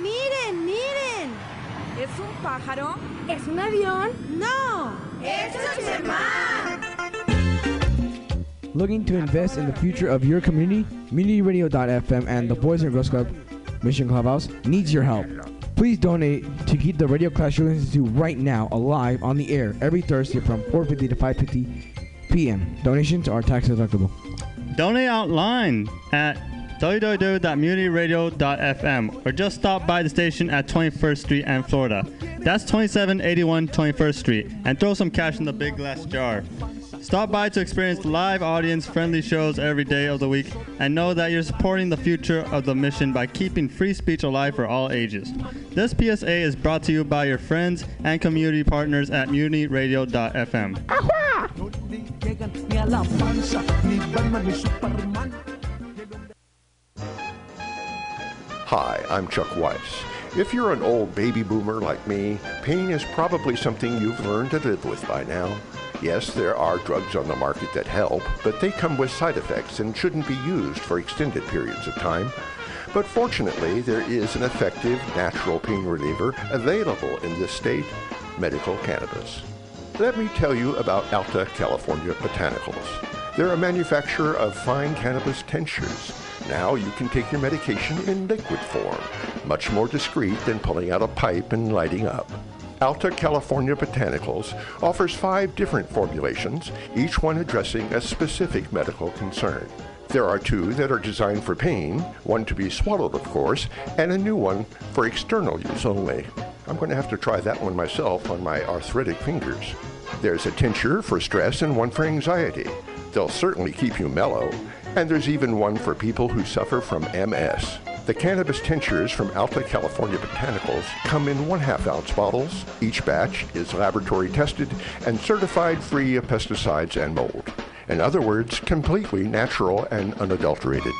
Miren, miren. ¿Es un pájaro? ¿Es un avión? No. ¡Es un Looking to invest in the future of your community? MutinyRadio.fm and the Boys and Girls Club Mission Clubhouse needs your help. Please donate to keep the radio class you're listening to right now alive on the air every Thursday from 4:50 to 5:50 p.m. Donations are tax deductible. Donate online at www.mutinyradio.fm or just stop by the station at 21st Street and Florida. That's 2781 21st Street and throw some cash in the big glass jar. Stop by to experience live audience friendly shows every day of the week and know that you're supporting the future of the mission by keeping free speech alive for all ages. This PSA is brought to you by your friends and community partners at mutinyradio.fm. Hi, I'm Chuck Weiss. If you're an old baby boomer like me, pain is probably something you've learned to live with by now. Yes, there are drugs on the market that help, but they come with side effects and shouldn't be used for extended periods of time. But fortunately, there is an effective natural pain reliever available in this state, medical cannabis. Let me tell you about Alta California Botanicals. They're a manufacturer of fine cannabis tinctures. Now you can take your medication in liquid form, much more discreet than pulling out a pipe and lighting up. Alta California Botanicals offers five different formulations, each one addressing a specific medical concern. There are two that are designed for pain, one to be swallowed, of course, and a new one for external use only. I'm going to have to try that one myself on my arthritic fingers. There's a tincture for stress and one for anxiety. They'll certainly keep you mellow. And there's even one for people who suffer from MS. The cannabis tinctures from Alta California Botanicals come in one half ounce bottles. Each batch is laboratory tested and certified free of pesticides and mold. In other words, completely natural and unadulterated.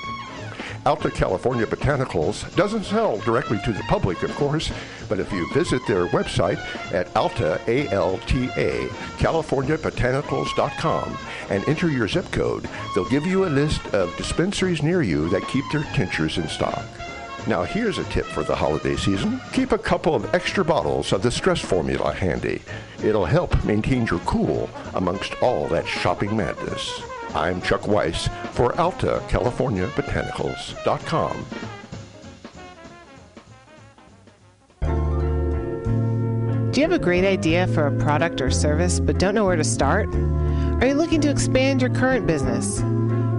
Alta California Botanicals doesn't sell directly to the public, of course, but if you visit their website at alta, A-L-T-A, californiabotanicals.com and enter your zip code, they'll give you a list of dispensaries near you that keep their tinctures in stock. Now here's a tip for the holiday season. Keep a couple of extra bottles of the stress formula handy. It'll help maintain your cool amongst all that shopping madness. I'm Chuck Weiss for Alta California Botanicals.com. Do you have a great idea for a product or service but don't know where to start? Are you looking to expand your current business?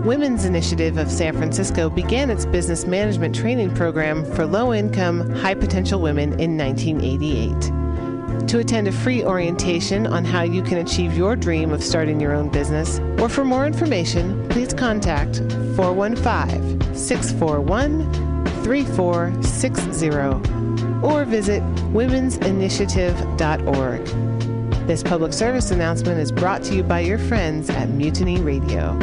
Women's Initiative of San Francisco began its business management training program for low income, high potential women in 1988. To attend a free orientation on how you can achieve your dream of starting your own business, or for more information, please contact 415 641 3460 or visit womensinitiative.org. This public service announcement is brought to you by your friends at Mutiny Radio.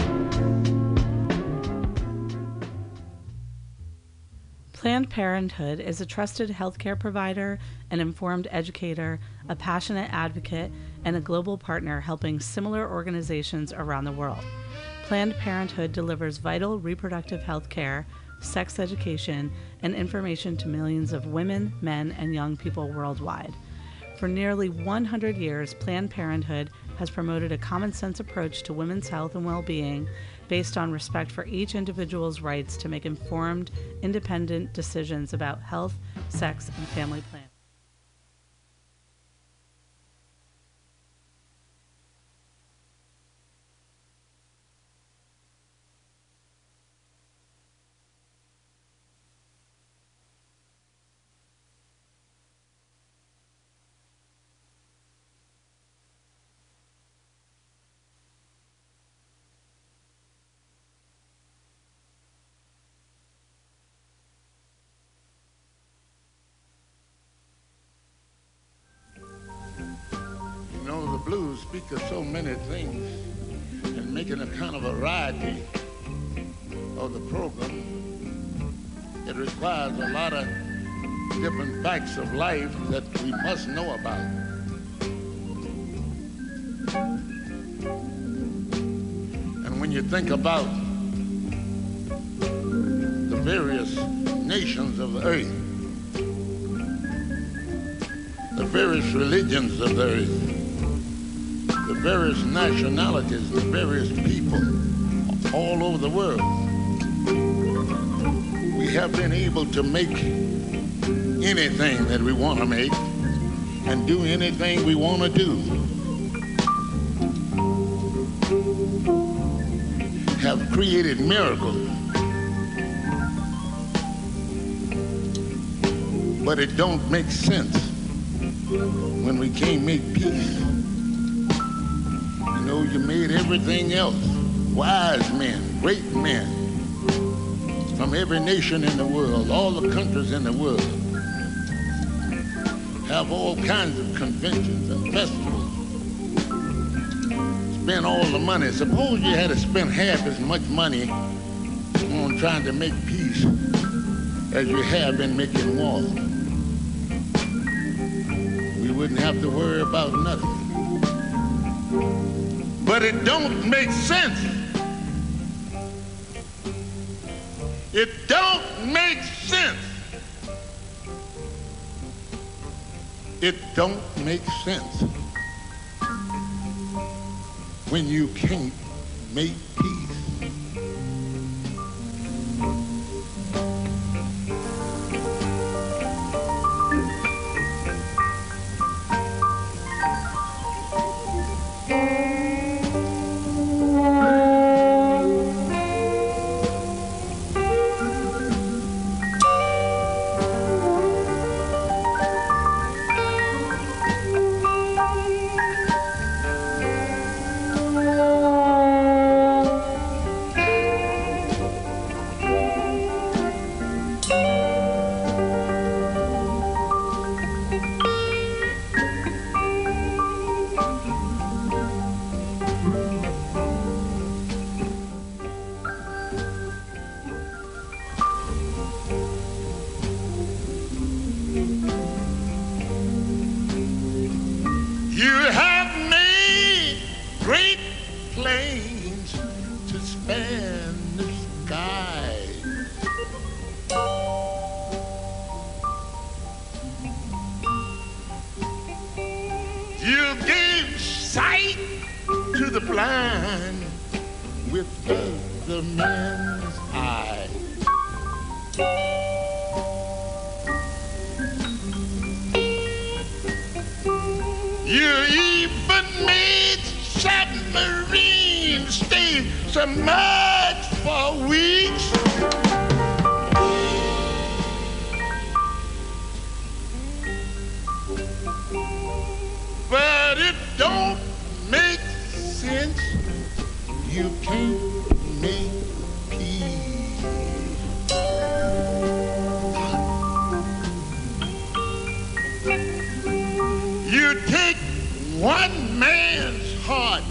Planned Parenthood is a trusted healthcare provider, an informed educator, a passionate advocate, and a global partner helping similar organizations around the world. Planned Parenthood delivers vital reproductive health care, sex education, and information to millions of women, men, and young people worldwide. For nearly 100 years, Planned Parenthood has promoted a common sense approach to women's health and well being based on respect for each individual's rights to make informed, independent decisions about health, sex, and family planning. You know, the blues speak of so many things and making a kind of variety of the program. It requires a lot of different facts of life that we must know about. And when you think about the various nations of the earth, the various religions of the the various nationalities, the various people all over the world. We have been able to make anything that we want to make and do anything we want to do. Have created miracles. But it don't make sense when we can't make peace. You made everything else. Wise men, great men from every nation in the world, all the countries in the world have all kinds of conventions and festivals. Spend all the money. Suppose you had to spend half as much money on trying to make peace as you have been making war. We wouldn't have to worry about nothing. But it don't make sense. It don't make sense. It don't make sense when you can't make blind with the men's eye. You even made submarines stay submerged for weeks. You can't make peace. You take one man's heart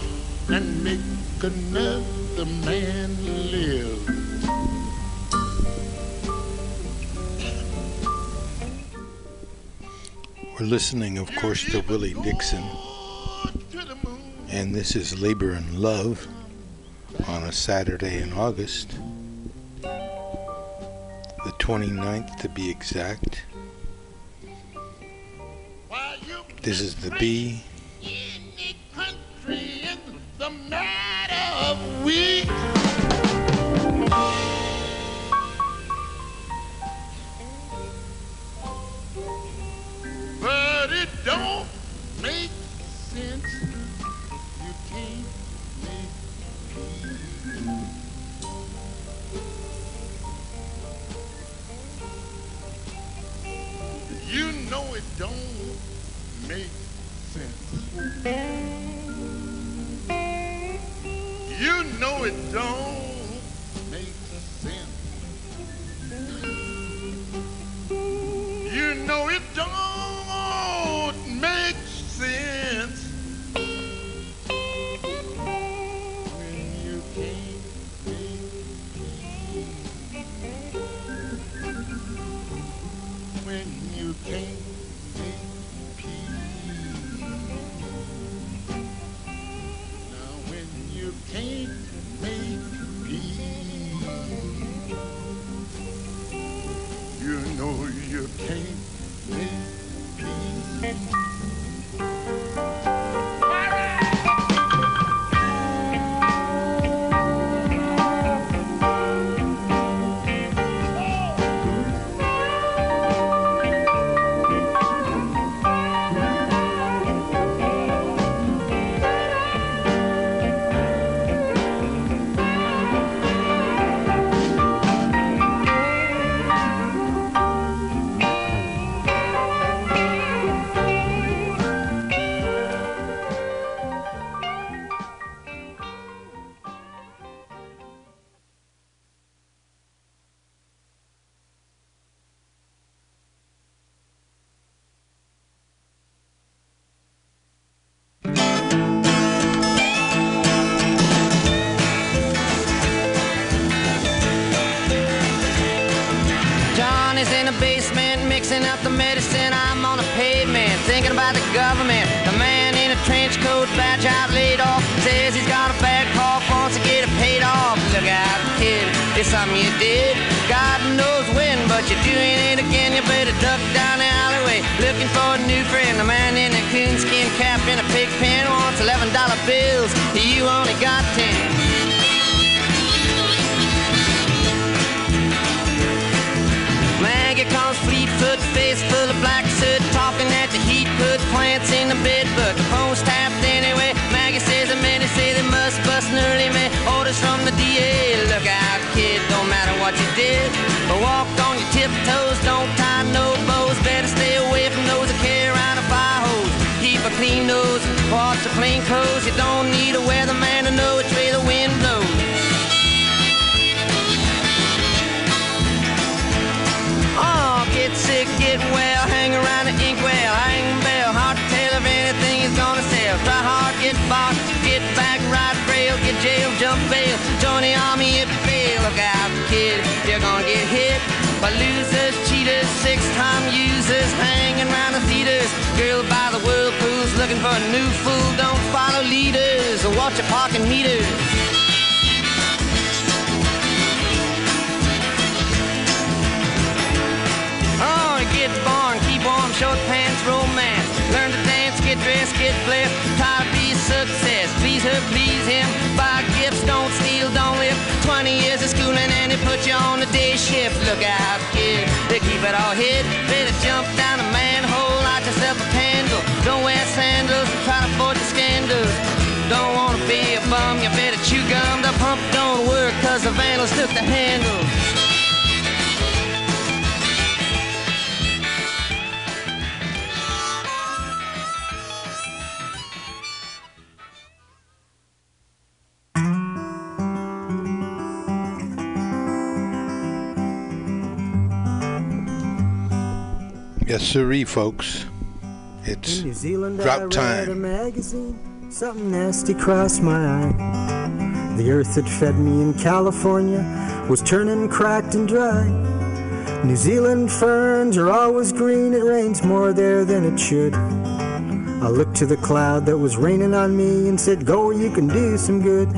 and make another man live. We're listening, of course, to Willie Dixon. And this is Labor and Love on a Saturday in August, the 29th to be exact. This is the B. Better down the alleyway, looking for a new friend. The man in a coonskin cap and a pig pen wants eleven dollar bills. You only got ten. Maggie comes fleet-foot, face full of black soot, talking at the heat, put plants in the bed, but the phone's tapped anyway. Maggie says the men say they must bust an early man. Orders from the DA. Look out, kid, don't matter what you did, but walk on your tiptoes, don't clothes. You don't need a weatherman to know which way the wind blows. Oh, get sick, get well, hang around the inkwell, hang bell, hard to tell if anything is gonna sell. Try hard, get bought, get back, ride rail, get jail, jump bail, join the army if you fail. Look out, kid, you're gonna get hit by losers, cheaters, six-time users, hanging around the theaters. Girl by looking for a new fool. Don't follow leaders or watch your parking meters. Oh, get born, keep warm, short pants, romance. Learn to dance, get dressed, get blessed. Try to be success. Please her, please him. Buy gifts, don't steal, don't live. 20 years of schooling and they put you on the day shift. Look out, kid, they keep it all hid. Don't wear sandals, try to avoid the scandals. Don't wanna be a bum, you better chew gum. The pump don't work cause the vandals took the handle. Yes, sirree, folks. It's In New Zealand, I drop read a time. magazine. Something nasty crossed my eye. The earth that fed me in California was turning cracked and dry. New Zealand ferns are always green. It rains more there than it should. I looked to the cloud that was raining on me and said, Go, you can do some good.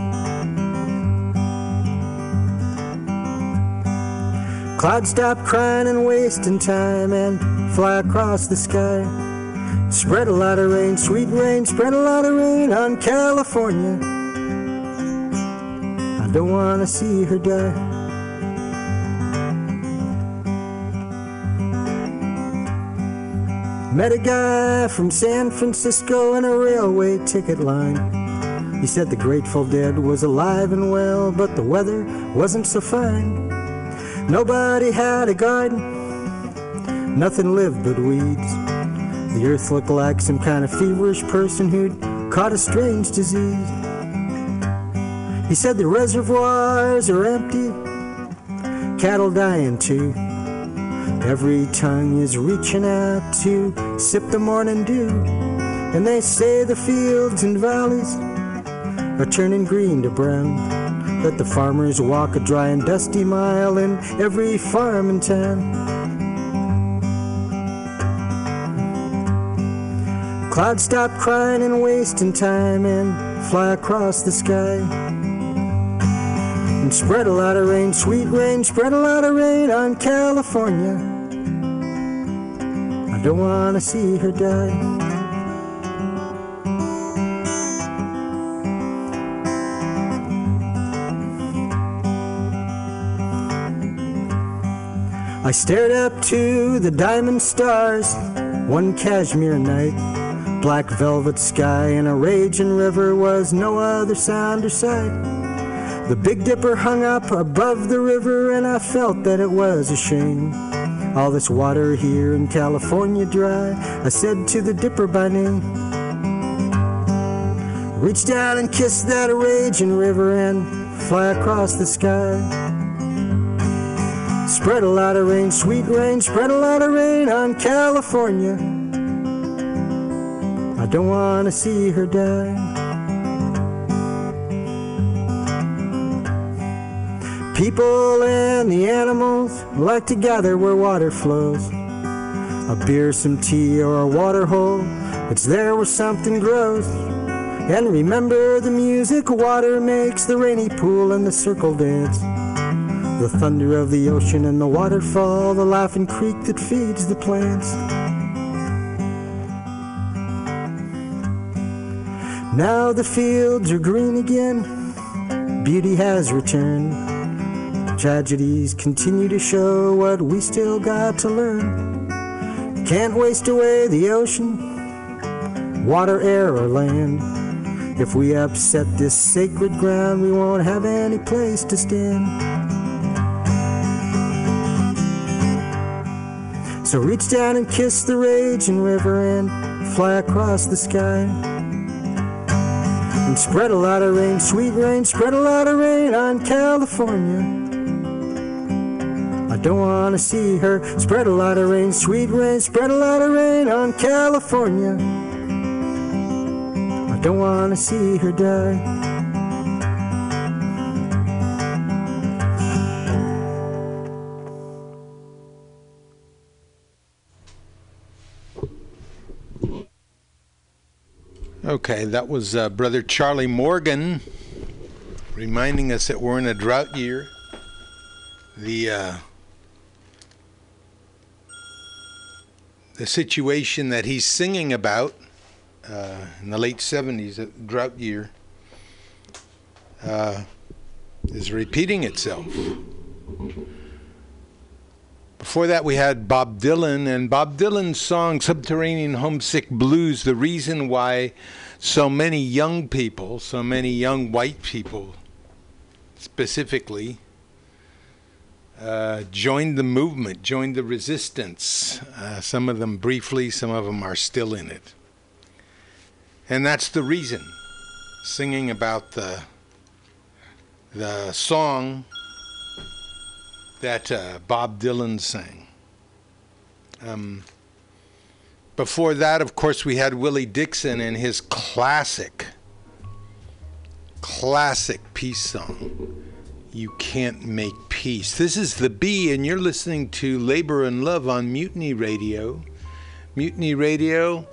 Clouds stop crying and wasting time and fly across the sky. Spread a lot of rain, sweet rain, spread a lot of rain on California. I don't want to see her die. Met a guy from San Francisco in a railway ticket line. He said the Grateful Dead was alive and well, but the weather wasn't so fine. Nobody had a garden, nothing lived but weeds. The earth looked like some kind of feverish person who'd caught a strange disease. He said the reservoirs are empty, cattle dying too. Every tongue is reaching out to sip the morning dew. And they say the fields and valleys are turning green to brown. That the farmers walk a dry and dusty mile in every farm in town. Clouds stop crying and wasting time and fly across the sky. And spread a lot of rain, sweet rain, spread a lot of rain on California. I don't want to see her die. I stared up to the diamond stars one cashmere night. Black velvet sky and a raging river was no other sound or sight. The Big Dipper hung up above the river, and I felt that it was a shame. All this water here in California dry, I said to the Dipper by name. Reach down and kiss that raging river and fly across the sky. Spread a lot of rain, sweet rain, spread a lot of rain on California. Don't want to see her die. People and the animals like to gather where water flows. A beer, some tea, or a water hole. It's there where something grows. And remember the music water makes, the rainy pool and the circle dance. The thunder of the ocean and the waterfall, the laughing creek that feeds the plants. Now the fields are green again, beauty has returned. Tragedies continue to show what we still got to learn. Can't waste away the ocean, water, air, or land. If we upset this sacred ground, we won't have any place to stand. So reach down and kiss the raging river and fly across the sky. And spread a lot of rain, sweet rain, spread a lot of rain on California. I don't want to see her spread a lot of rain, sweet rain, spread a lot of rain on California. I don't want to see her die. Okay, that was uh, Brother Charlie Morgan reminding us that we're in a drought year. The uh, the situation that he's singing about uh, in the late 70s, a drought year, uh, is repeating itself. Before that, we had Bob Dylan, and Bob Dylan's song Subterranean Homesick Blues. The reason why so many young people, so many young white people specifically, uh, joined the movement, joined the resistance. Uh, some of them briefly, some of them are still in it. And that's the reason. Singing about the, the song that uh, Bob Dylan sang. Um, before that, of course, we had Willie Dixon and his classic, classic peace song, You Can't Make Peace. This is The B, and you're listening to Labor and Love on Mutiny Radio. Mutiny Radio,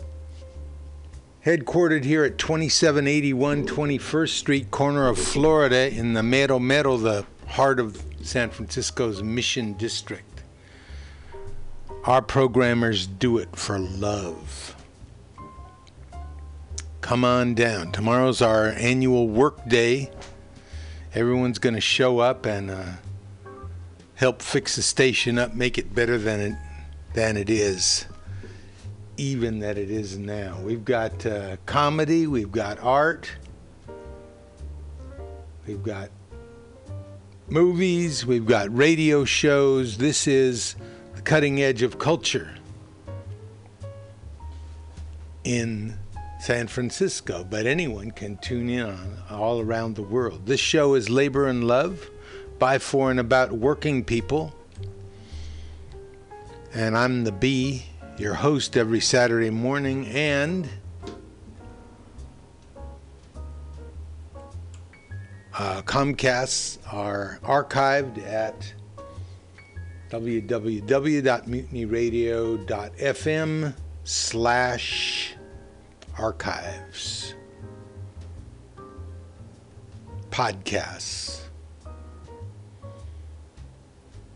headquartered here at 2781 21st Street, corner of Florida, in the Mero Mero, the heart of San Francisco's Mission District. Our programmers do it for love. Come on down. Tomorrow's our annual work day. Everyone's going to show up and uh, help fix the station up, make it better than it than it is, even that it is now. We've got uh, comedy, we've got art, we've got movies, we've got radio shows. This is cutting edge of culture in San Francisco, but anyone can tune in all around the world. This show is Labor and Love by, for, and about working people. And I'm the B, your host every Saturday morning, and uh, Comcasts are archived at www.mutinyradio.fm slash archives podcasts.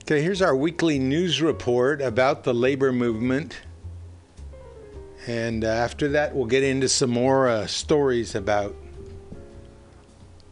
Okay, here's our weekly news report about the labor movement. And uh, after that, we'll get into some more uh, stories about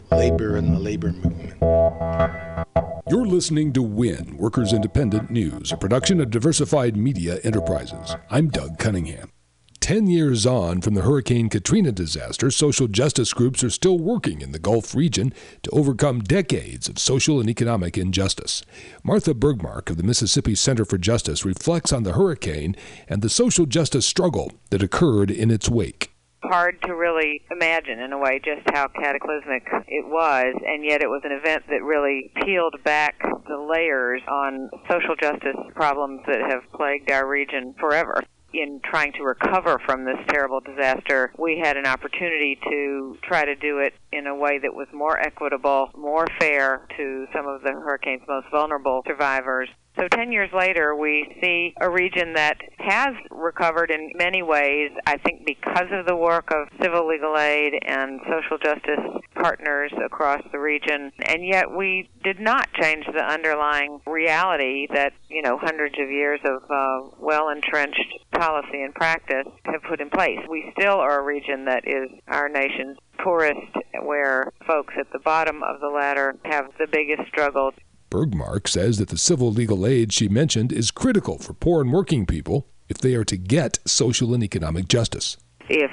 labor and the labor movement. You're listening to WIN, Workers Independent News, a production of Diversified Media Enterprises. I'm Doug Cunningham. Ten years on from the Hurricane Katrina disaster, social justice groups are still working in the Gulf region to overcome decades of social and economic injustice. Martha Bergmark of the Mississippi Center for Justice reflects on the hurricane and the social justice struggle that occurred in its wake hard to really imagine in a way just how cataclysmic it was and yet it was an event that really peeled back the layers on social justice problems that have plagued our region forever. In trying to recover from this terrible disaster, we had an opportunity to try to do it in a way that was more equitable, more fair to some of the hurricane's most vulnerable survivors, So 10 years later, we see a region that has recovered in many ways, I think because of the work of civil legal aid and social justice partners across the region, and yet we did not change the underlying reality that, you know, hundreds of years of uh, well-entrenched policy and practice have put in place. We still are a region that is our nation's poorest, where folks at the bottom of the ladder have the biggest struggle Bergmark says that the civil legal aid she mentioned is critical for poor and working people if they are to get social and economic justice. If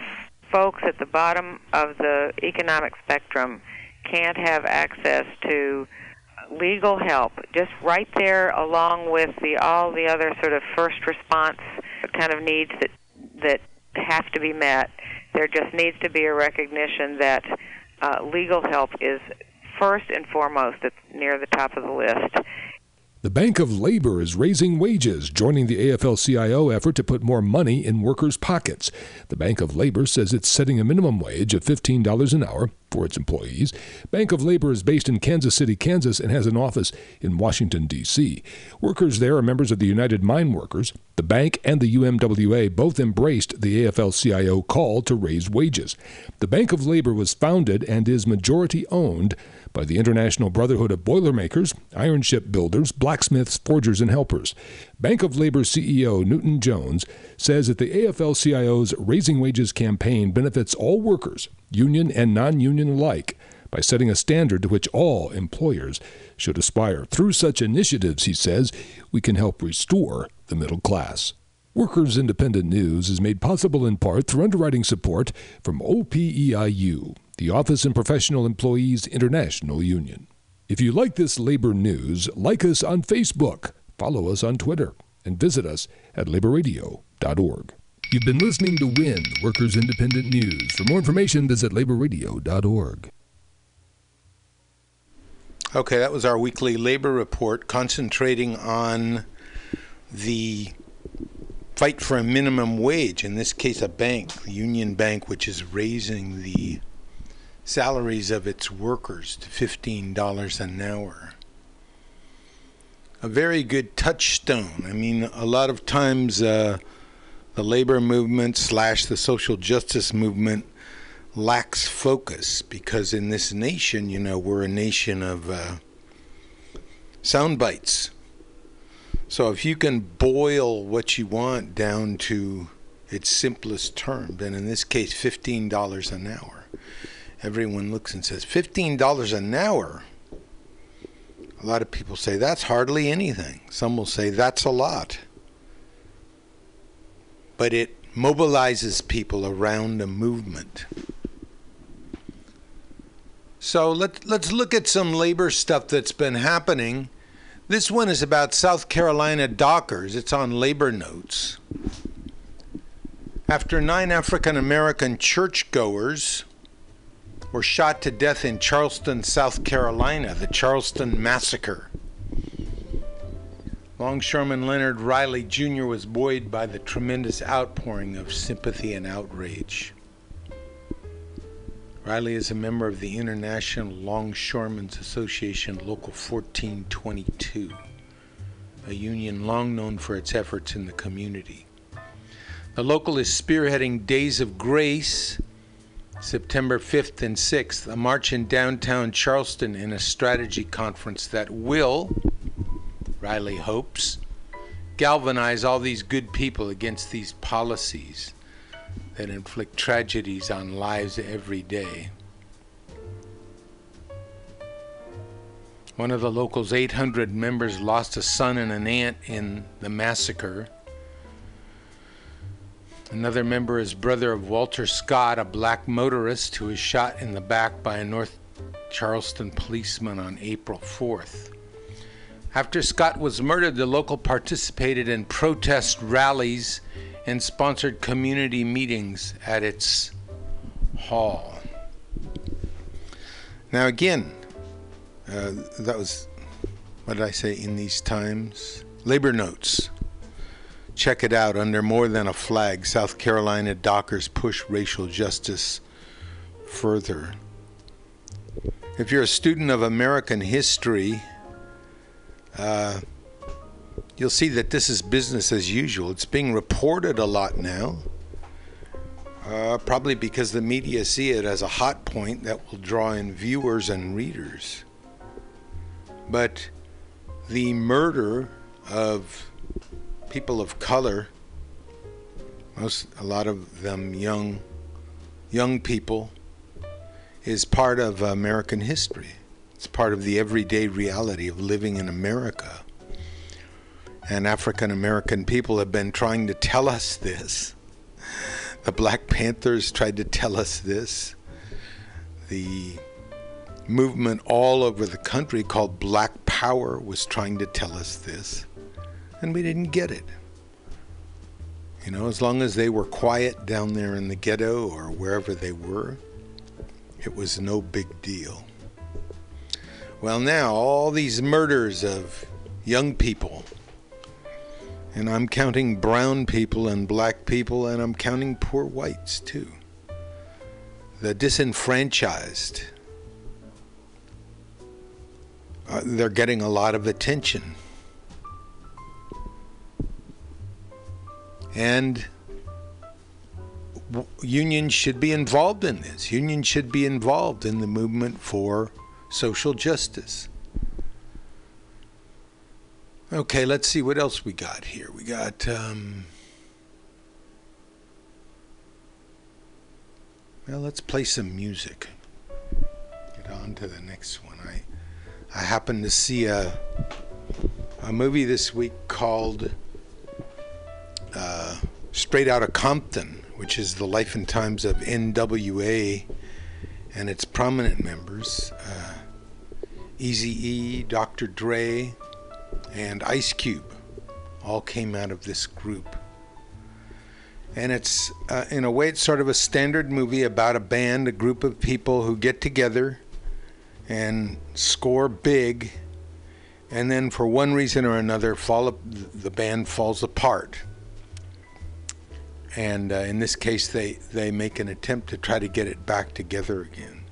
folks at the bottom of the economic spectrum can't have access to legal help, just right there along with the all the other sort of first response kind of needs that that have to be met, there just needs to be a recognition that uh, legal help is first and foremost it's near the top of the list. The Bank of Labor is raising wages, joining the AFL CIO effort to put more money in workers' pockets. The Bank of Labor says it's setting a minimum wage of $15 an hour for its employees. Bank of Labor is based in Kansas City, Kansas, and has an office in Washington, D.C. Workers there are members of the United Mine Workers. The bank and the UMWA both embraced the AFL CIO call to raise wages. The Bank of Labor was founded and is majority owned by the International Brotherhood of Boilermakers, iron ship builders, blacksmiths, forgers, and helpers. Bank of Labor CEO Newton Jones says that the AFL CIO's Raising Wages campaign benefits all workers, union and non union alike, by setting a standard to which all employers should aspire. Through such initiatives, he says, we can help restore the middle class. Workers Independent News is made possible in part through underwriting support from OPEIU, the Office and Professional Employees International Union. If you like this labor news, like us on Facebook, follow us on Twitter, and visit us at laborradio.org. You've been listening to WIN, Workers Independent News. For more information, visit laborradio.org. Okay, that was our weekly labor report concentrating on the fight for a minimum wage, in this case, a bank, the Union Bank, which is raising the salaries of its workers to $15 an hour. A very good touchstone. I mean, a lot of times uh, the labor movement slash the social justice movement lacks focus because in this nation, you know, we're a nation of uh, sound bites. So if you can boil what you want down to its simplest term, then in this case, $15 an hour everyone looks and says, $15 an hour. A lot of people say that's hardly anything. Some will say that's a lot. But it mobilizes people around a movement. So let, let's look at some labor stuff that's been happening. This one is about South Carolina dockers. It's on Labor Notes. After nine African American churchgoers were shot to death in Charleston, South Carolina, the Charleston Massacre. Longshoreman Leonard Riley Jr. was buoyed by the tremendous outpouring of sympathy and outrage. Riley is a member of the International Longshoremen's Association Local 1422, a union long known for its efforts in the community. The local is spearheading Days of Grace, September 5th and 6th, a march in downtown Charleston in a strategy conference that will, Riley hopes, galvanize all these good people against these policies that inflict tragedies on lives every day. One of the local's 800 members lost a son and an aunt in the massacre. Another member is brother of Walter Scott, a black motorist who was shot in the back by a North Charleston policeman on April 4th. After Scott was murdered, the local participated in protest rallies and sponsored community meetings at its hall. Now, again, uh, that was, what did I say, in these times? Labor notes. Check it out under More Than a Flag. South Carolina dockers push racial justice further. If you're a student of American history, uh, you'll see that this is business as usual. It's being reported a lot now. Uh, probably because the media see it as a hot point that will draw in viewers and readers. But the murder of people of color, most a lot of them young young people, is part of American history. It's part of the everyday reality of living in America. And African American people have been trying to tell us this the Black Panthers tried to tell us this. The movement all over the country called Black Power was trying to tell us this, and we didn't get it. You know, as long as they were quiet down there in the ghetto or wherever they were, it was no big deal. Well, now all these murders of young people and I'm counting brown people and black people, and I'm counting poor whites too. The disenfranchised. Uh, they're getting a lot of attention. And unions should be involved in this. Unions should be involved in the movement for social justice. Okay, let's see what else we got here. We got. Um, well, let's play some music. Get on to the next one. I I happened to see a a movie this week called uh, Straight Outta Compton, which is the life and times of NWA and its prominent members, uh, E, Dr. Dre and Ice Cube all came out of this group. And it's, uh, in a way, it's sort of a standard movie about a band, a group of people who get together and score big, and then for one reason or another, fall, the band falls apart. And uh, in this case, they, they make an attempt to try to get it back together again.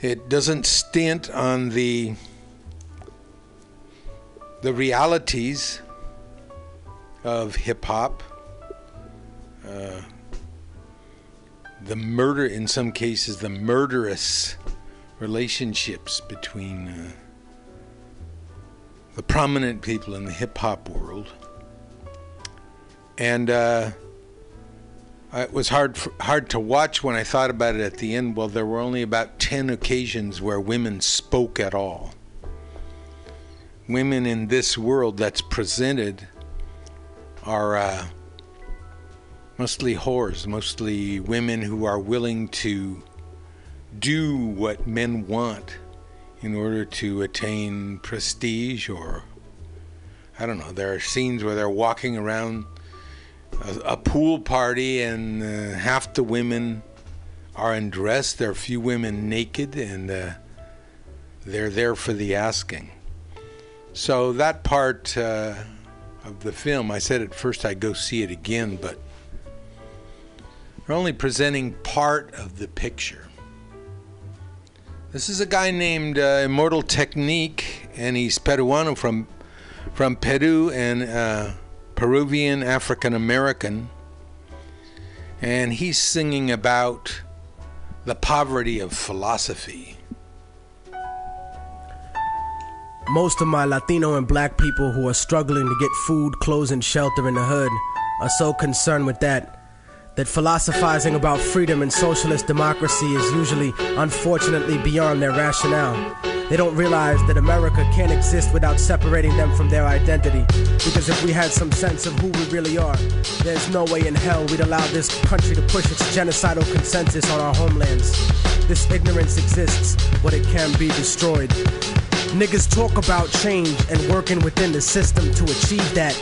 It doesn't stint on the the realities of hip hop, uh, the murder, in some cases, the murderous relationships between uh, the prominent people in the hip hop world. And uh, it was hard hard to watch when I thought about it at the end. Well, there were only about 10 occasions where women spoke at all women in this world that's presented are uh, mostly whores, mostly women who are willing to do what men want in order to attain prestige or I don't know. There are scenes where they're walking around a, a pool party and uh, half the women are undressed. There are a few women naked and uh, they're there for the asking. So that part uh, of the film, I said at first I'd go see it again, but we're only presenting part of the picture. This is a guy named uh, Immortal Technique, and he's Peruano from from Peru and uh, Peruvian African American, and he's singing about the poverty of philosophy. Most of my Latino and black people who are struggling to get food, clothes, and shelter in the hood are so concerned with that that philosophizing about freedom and socialist democracy is usually, unfortunately, beyond their rationale. They don't realize that America can't exist without separating them from their identity. Because if we had some sense of who we really are, there's no way in hell we'd allow this country to push its genocidal consensus on our homelands. This ignorance exists, but it can be destroyed. Niggas talk about change and working within the system to achieve that.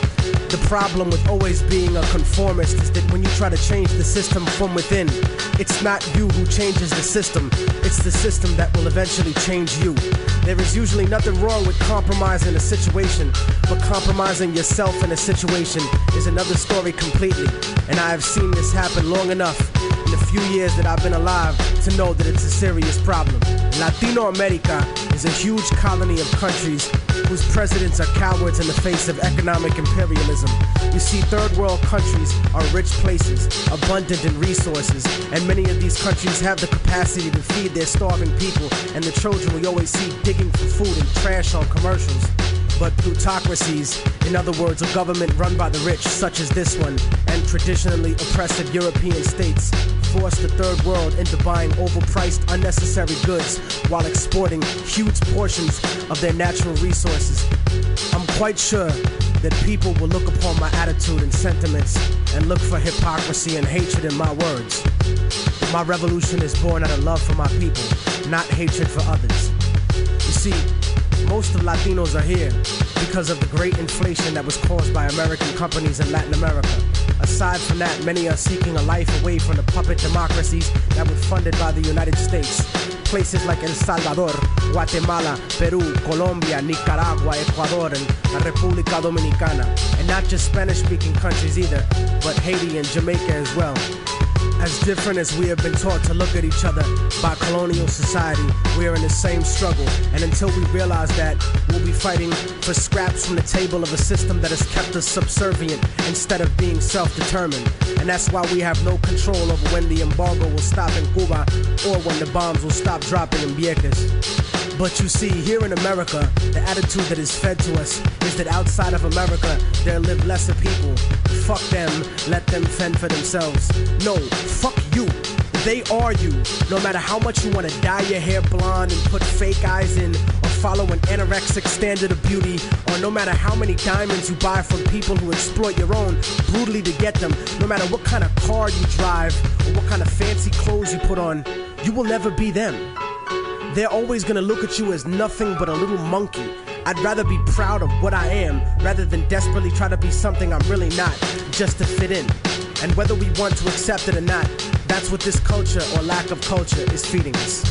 The problem with always being a conformist is that when you try to change the system from within, it's not you who changes the system, it's the system that will eventually change you. There is usually nothing wrong with compromising a situation, but compromising yourself in a situation is another story completely. And I have seen this happen long enough in the few years that I've been alive to know that it's a serious problem. Latino America is a huge colony of countries whose presidents are cowards in the face of economic imperialism. You see, third world countries are rich places, abundant in resources, and many of these countries have the capacity to feed their starving people and the children we always see digging for food and trash on commercials. But plutocracies, in other words, a government run by the rich, such as this one, and traditionally oppressive European states, force the third world into buying overpriced, unnecessary goods while exporting huge portions of their natural resources. I'm quite sure that people will look upon my attitude and sentiments and look for hypocrisy and hatred in my words. My revolution is born out of love for my people, not hatred for others. You see, most of Latinos are here because of the great inflation that was caused by American companies in Latin America. Aside from that, many are seeking a life away from the puppet democracies that were funded by the United States. Places like El Salvador, Guatemala, Peru, Colombia, Nicaragua, Ecuador, and La República Dominicana. And not just Spanish speaking countries either, but Haiti and Jamaica as well. As different as we have been taught to look at each other by colonial society, we are in the same struggle. And until we realize that, we'll be fighting for scraps from the table of a system that has kept us subservient instead of being self determined. And that's why we have no control over when the embargo will stop in Cuba or when the bombs will stop dropping in Vieques. But you see, here in America, the attitude that is fed to us is that outside of America, there live lesser people. Fuck them, let them fend for themselves. No, fuck you. They are you. No matter how much you want to dye your hair blonde and put fake eyes in, or follow an anorexic standard of beauty, or no matter how many diamonds you buy from people who exploit your own brutally to get them, no matter what kind of car you drive, or what kind of fancy clothes you put on, you will never be them. They're always gonna look at you as nothing but a little monkey. I'd rather be proud of what I am rather than desperately try to be something I'm really not, just to fit in. And whether we want to accept it or not, that's what this culture or lack of culture is feeding us.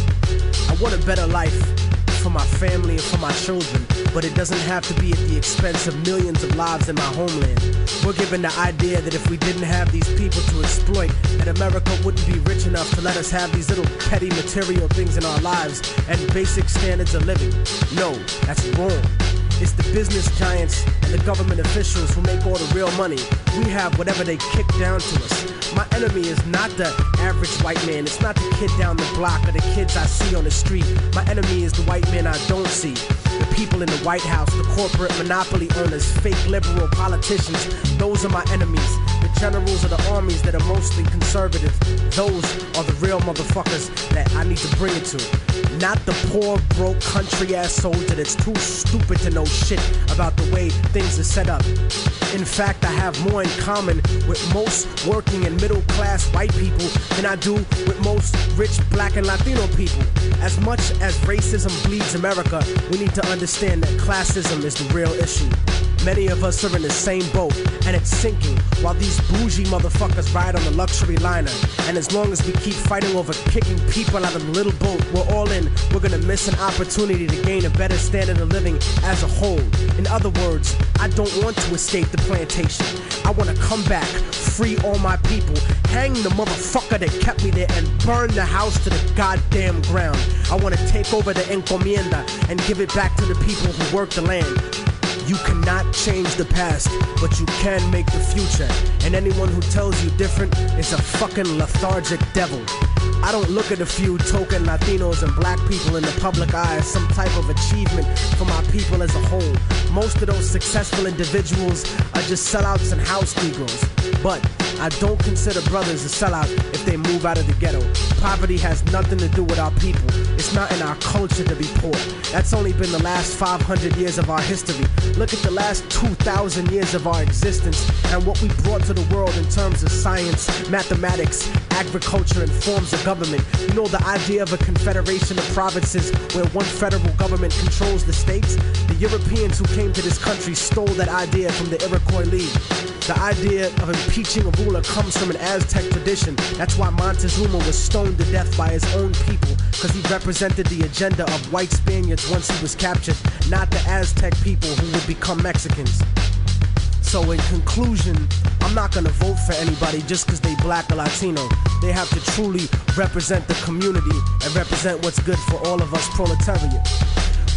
I want a better life for my family and for my children, but it doesn't have to be at the expense of millions of lives in my homeland. We're given the idea that if we didn't have these people to exploit, that America wouldn't be rich enough to let us have these little petty material things in our lives and basic standards of living. No, that's wrong. It's the business giants and the government officials who make all the real money. We have whatever they kick down to us. My enemy is not the average white man. It's not the kid down the block or the kids I see on the street. My enemy is the white man I don't see. The people in the White House, the corporate monopoly owners, fake liberal politicians, those are my enemies. The generals of the armies that are mostly conservative, those are the real motherfuckers that I need to bring it to. Not the poor, broke, country ass soldier that's too stupid to know shit about the way things are set up. In fact, I have more in common with most working and middle class white people than I do with most rich black and Latino people. As much as racism bleeds America, we need to understand that classism is the real issue. Many of us are in the same boat, and it's sinking while these bougie motherfuckers ride on the luxury liner. And as long as we keep fighting over kicking people out of the little boat we're all in, we're gonna miss an opportunity to gain a better standard of living as a whole. In other words, I don't want to escape the plantation. I wanna come back, free all my people, hang the motherfucker that kept me there, and burn the house to the goddamn ground. I wanna take over the encomienda and give it back to the people who work the land. You cannot change the past, but you can make the future. And anyone who tells you different is a fucking lethargic devil. I don't look at a few token Latinos and black people in the public eye as some type of achievement for my people as a whole. Most of those successful individuals are just sellouts and house Negroes. But I don't consider brothers a sellout if they move out of the ghetto. Poverty has nothing to do with our people. It's not in our culture to be poor. That's only been the last 500 years of our history. Look at the last 2,000 years of our existence and what we brought to the world in terms of science, mathematics, agriculture, and forms of government. You know the idea of a confederation of provinces where one federal government controls the states? The Europeans who came to this country stole that idea from the Iroquois League. The idea of impeaching a ruler comes from an Aztec tradition. That's why Montezuma was stoned to death by his own people, because he represented the agenda of white Spaniards once he was captured, not the Aztec people who would become Mexicans. So, in conclusion, I'm not gonna vote for anybody just because they black or Latino. They have to truly represent the community and represent what's good for all of us proletariat.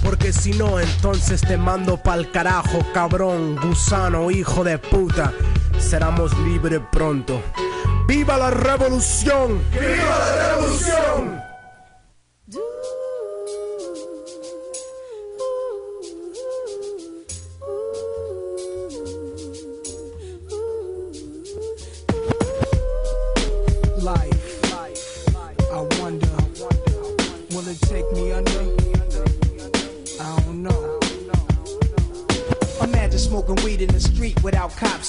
Porque si no, entonces te mando pa'l carajo, cabrón, gusano, hijo de puta. Seramos libres pronto. ¡Viva la revolución! ¡Viva la revolución!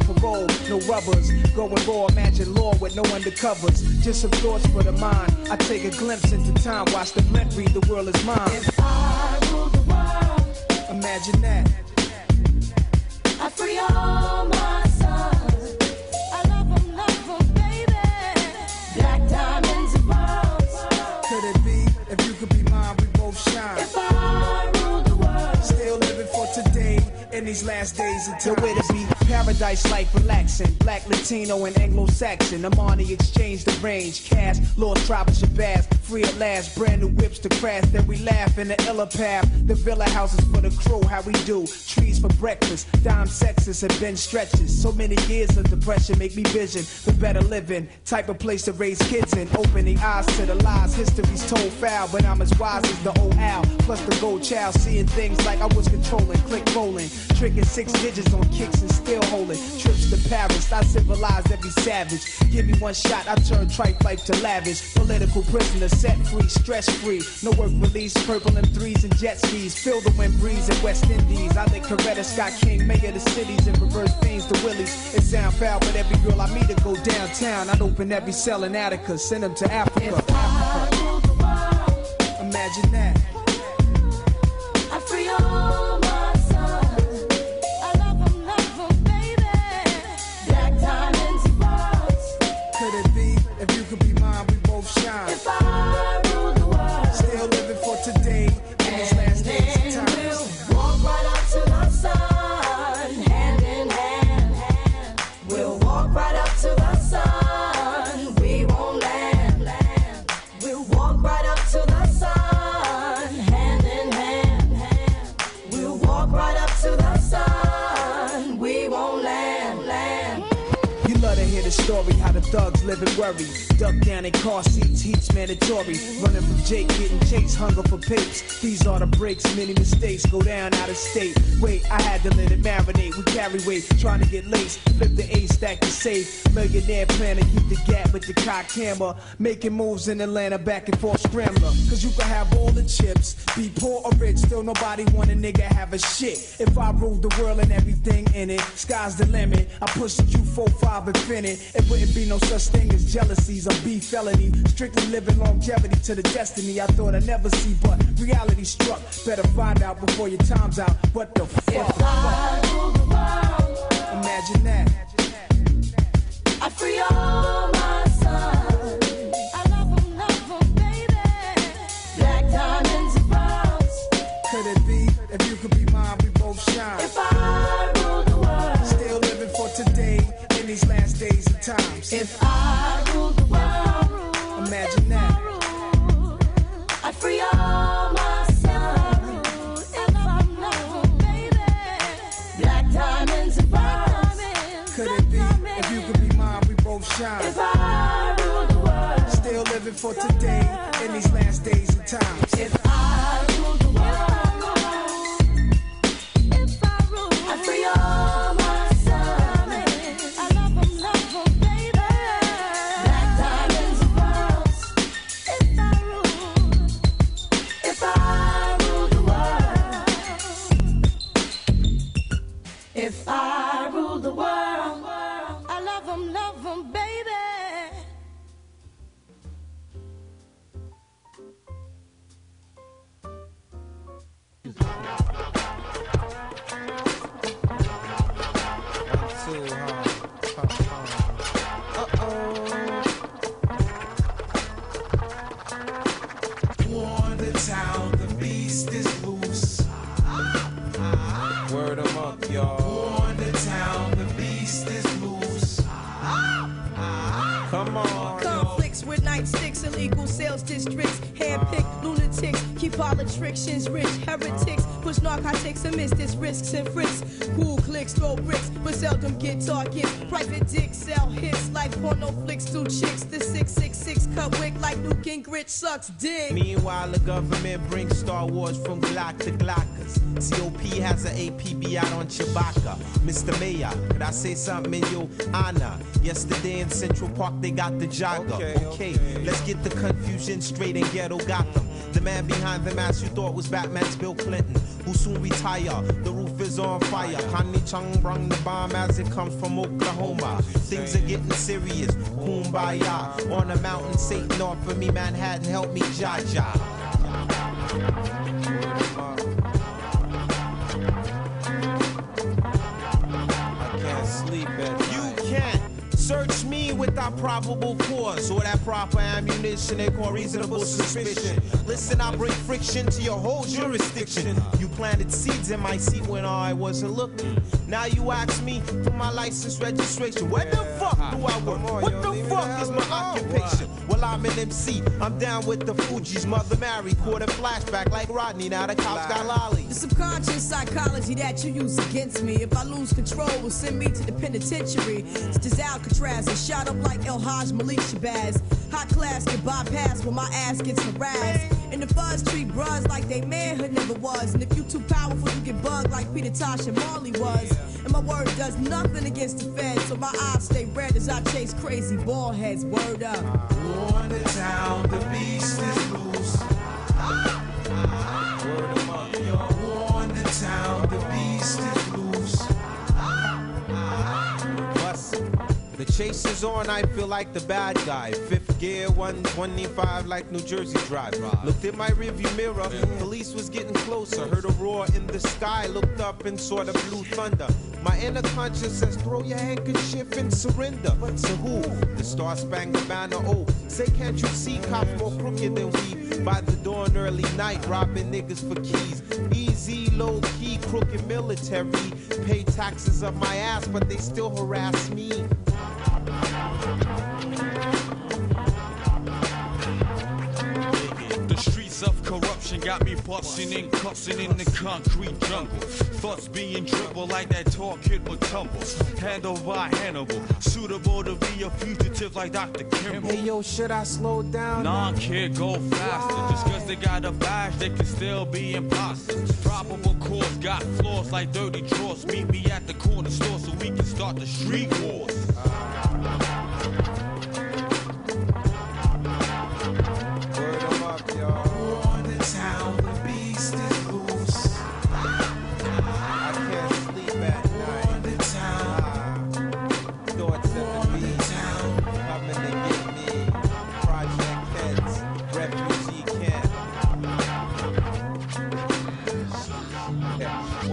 parole, no rubbers. Going raw, imagine law with no undercovers. Just some thoughts for the mind. I take a glimpse into time, watch the glint read, the world is mine. If I rule the world, imagine that. I free all my sons. I love 'em, love 'em, baby. Black diamonds and pearls. Could it be if you could be mine, we both shine? If I rule the world, Still living for today in these last days until where to be. Paradise life relaxing. Black, Latino, and Anglo-Saxon. I'm on the exchange, the range. Cash, lost tribe of Shabazz. Free at last, brand new whips to crash. Then we laugh in the illa path. The villa houses for the crew, how we do. Trees for breakfast. Dime sexes have been stretches. So many years of depression make me vision the better living. Type of place to raise kids in. Opening eyes to the lies. History's told foul, but I'm as wise as the old owl. Plus the gold child, seeing things like I was controlling. Click rolling. Tricking six digits on kicks and still holding. Trips to Paris, I civilize every savage. Give me one shot, I turn tripe life to lavish. Political prisoner, set free, stress free. No work release, purple and threes and jet skis. Feel the wind breeze in West Indies. I think Coretta Scott King, mayor of the cities, and reverse fiends to Willies. It sound foul, but every girl I meet to go downtown. I'd open every cell in Attica, send them to Africa. Imagine that. I free all and worry. Duck down in car seats, heat's mandatory. Running from Jake, getting chased, hunger for papes. These are the breaks, many mistakes go down out of state. Wait, I had to let it marinate. We carry weight, trying to get laced. Flip the A stack to safe. Millionaire plan to keep the gap with the cock camera. Making moves in Atlanta, back and forth scrambler. Cause you can have all the chips. Be poor or rich, still nobody want a nigga have a shit. If I rule the world and everything in it, sky's the limit. I push the Q45 Infiniti. It wouldn't be no such thing as jealousies or beef felony. Strictly living longevity to the destiny I thought I'd never see, but reality struck. Better find out before your time's out. What the fuck? Imagine that. I free all my sons. I love 'em, love 'em, baby. Black diamonds and pearls. Could it be if you could be mine, we both shine? If I rule the world, Still living for today in these last days and times. if I shine? If I rule the world, Still living for today in these last days and times. if Come on. Conflicts with nightsticks, illegal sales districts, handpicked lunatics, keep all politicians rich, heretics, push narcotics and mystics, risks and frisks. Cool clicks, throw bricks, but seldom get targets. Private dicks sell hits like porno flicks to chicks. The 666 cut wick like Newt Gingrich sucks dick. Meanwhile, the government brings Star Wars from Glock to Glockers. COP has an APB out on Chewbacca. Mr. Mayor, could I say something in your honor? Yesterday in Central Park, they got the jogger. Okay, let's get the confusion straight and ghetto Gotham. The man behind the mask you thought was Batman's Bill Clinton, who soon retire. The roof is on fire. Connie Chung brung the bomb as it comes from Oklahoma. Things are getting serious. Kumbaya. On the mountain, Satan offer me Manhattan, help me, Jaja. Me without probable cause or that proper ammunition they call reasonable suspicion. Listen, I bring friction to your whole jurisdiction. You planted seeds in my seat when I wasn't looking. Now you ask me for my license registration. Where the fuck do I work? What the fuck is my occupation? Well, I'm an MC. I'm down with the Fugees mother Mary. Caught a flashback like Rodney. Now the cops got lolly. The subconscious psychology that you use against me. If I lose control, will send me to the penitentiary. It's just Alcatraz and shot up like El Haj Malik Shabazz. Hot class get bypassed when my ass gets harassed. And the fuzz treat bras like they manhood never was. And if you too powerful, you get bugged like Peter Tosh and Marley was. And my word does nothing against the feds, so my eyes stay red as I chase crazy ball heads. Word up. On the town, the beast is loose. The chase is on, I feel like the bad guy. Fifth gear, 125 like New Jersey Drive. Looked in my rearview mirror, police was getting closer. Heard a roar in the sky, looked up and saw the blue thunder. My inner conscience says, throw your handkerchief and surrender. But to who? The Star Spangled Banner. Oh, say, can't you see cops more crooked than we? By the dawn, early night, robbing niggas for keys. Easy, low key, crooked military. Pay taxes up my ass, but they still harass me. The streets of corruption got me busting and cussing in the concrete jungle. Thoughts being dribbled like that tall kid would tumble. Handled by Hannibal, suitable to be a fugitive like Dr. Kimball. Hey yo, should I slow down? Nah, kid, go faster. Just cause they got a badge, they can still be imposters. Probable cause got flaws like dirty drawers. Meet me at the corner store so we can start the street wars. Word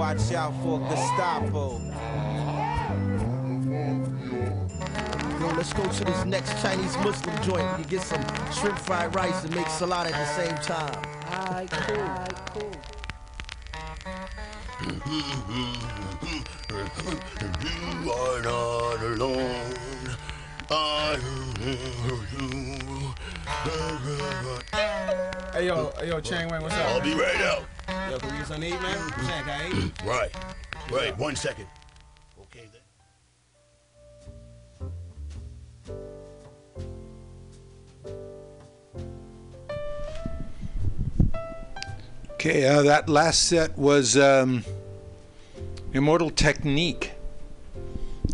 Watch out for Gestapo. Yo, let's go to this next Chinese Muslim joint and get some shrimp fried rice and make salad at the same time. Alright, cool. Alright, cool. You are not alone. I Hey yo, hey yo, Chang Wang, what's up? I'll be right out. Yo, can we get something to eat, man? Chang, can I eat? Right, right. One second. Okay then. Okay, uh, that last set was um, Immortal Technique,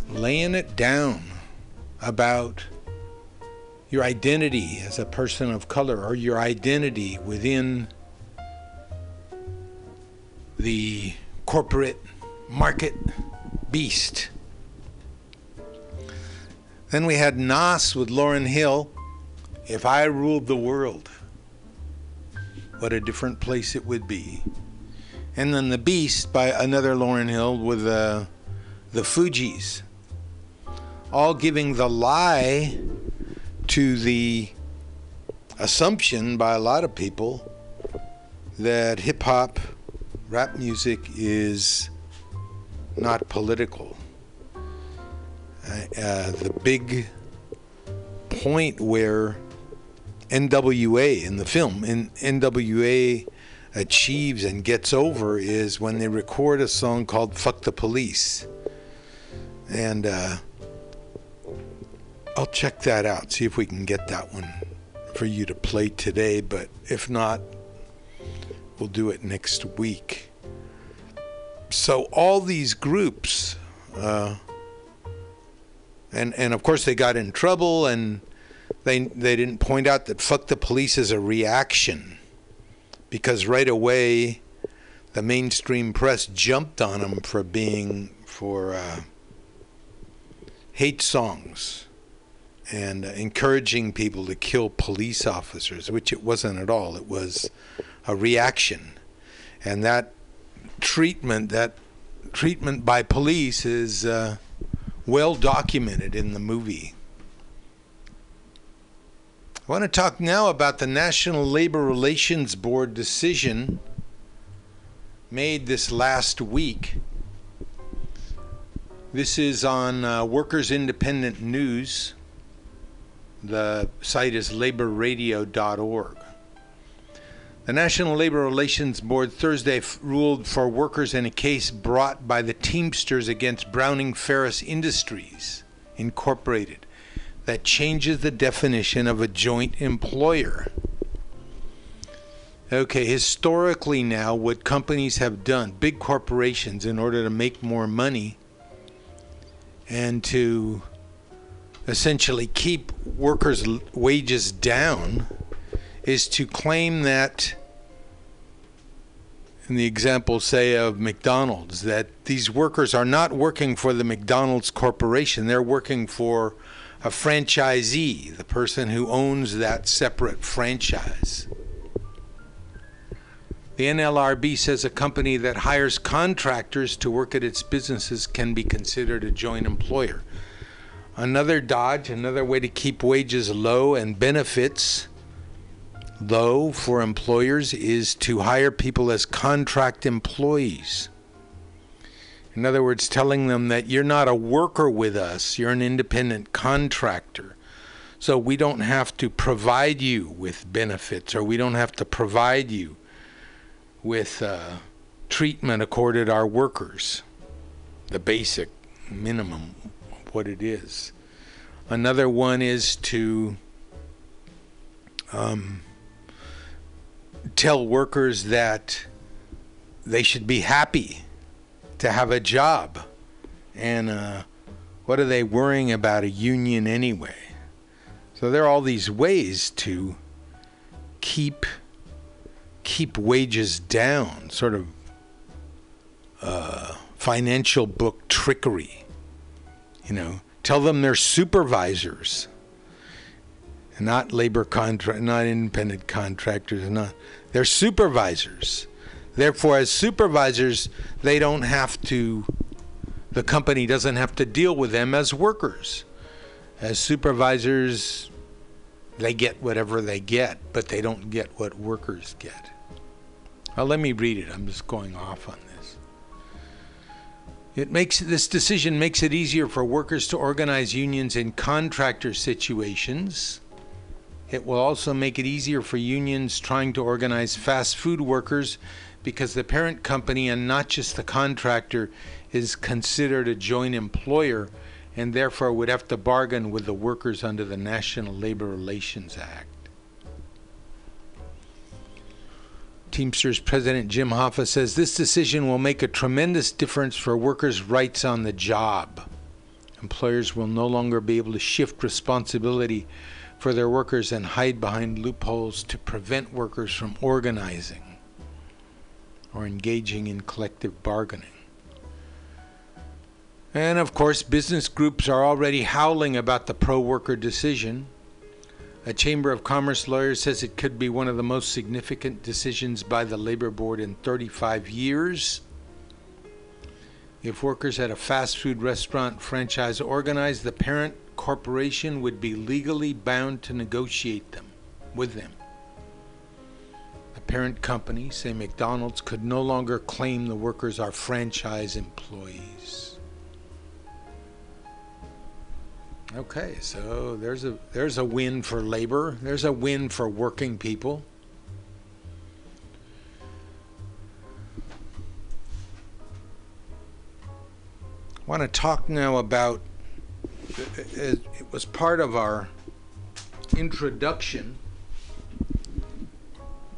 laying it down about your identity as a person of color or your identity within the corporate market beast. Then we had Nas with Lauryn Hill, If I Ruled the World what a different place it would be. And then The Beast by another Lauryn Hill with uh, the Fugees, all giving the lie to the assumption by a lot of people that hip hop, rap music is not political. Uh, the big point where NWA in the film, in NWA achieves and gets over is when they record a song called Fuck the Police. And uh, I'll check that out, see if we can get that one for you to play today. But if not, we'll do it next week. So all these groups, uh, and and of course they got in trouble, and they they didn't point out that "fuck the police" is a reaction, because right away, the mainstream press jumped on them for being for uh, hate songs and encouraging people to kill police officers, which it wasn't at all. It was a reaction, and that treatment that treatment by police is uh, well documented in the movie. I want to talk now about the National Labor Relations Board decision made this last week. This is on uh, Workers Independent News. The site is laborradio.org. The National Labor Relations Board Thursday f- ruled for workers in a case brought by the Teamsters against Browning Ferris Industries Incorporated that changes the definition of a joint employer. Okay, historically now, what companies have done, big corporations, in order to make more money and to essentially keep workers' wages down, is to claim that, in the example, say, of McDonald's, that these workers are not working for the McDonald's corporation, they're working for a franchisee, the person who owns that separate franchise. The NLRB says a company that hires contractors to work at its businesses can be considered a joint employer. Another dodge, another way to keep wages low and benefits low for employers is to hire people as contract employees. In other words, telling them that you're not a worker with us, you're an independent contractor. So we don't have to provide you with benefits or we don't have to provide you with uh, treatment accorded our workers, the basic minimum what it is. Another one is to um, tell workers that they should be happy to have a job. And uh, what are they worrying about a union anyway? So there are all these ways to keep keep wages down, sort of uh, financial book trickery. You know, tell them they're supervisors, not labor contract, not independent contractors, not they're supervisors. Therefore, as supervisors, they don't have to. The company doesn't have to deal with them as workers. As supervisors, they get whatever they get, but they don't get what workers get. Well, let me read it. I'm just going off on this. It makes this decision makes it easier for workers to organize unions in contractor situations. It will also make it easier for unions trying to organize fast food workers because the parent company and not just the contractor is considered a joint employer and therefore would have to bargain with the workers under the National Labor Relations Act. Teamsters President Jim Hoffa says this decision will make a tremendous difference for workers' rights on the job. Employers will no longer be able to shift responsibility for their workers and hide behind loopholes to prevent workers from organizing or engaging in collective bargaining. And of course, business groups are already howling about the pro worker decision. A Chamber of Commerce lawyer says it could be one of the most significant decisions by the Labor Board in 35 years. If workers at a fast food restaurant franchise organized, the parent corporation would be legally bound to negotiate them with them. The parent company, say McDonald's, could no longer claim the workers are franchise employees. Okay, so there's a there's a win for labor. There's a win for working people. I want to talk now about it, it was part of our introduction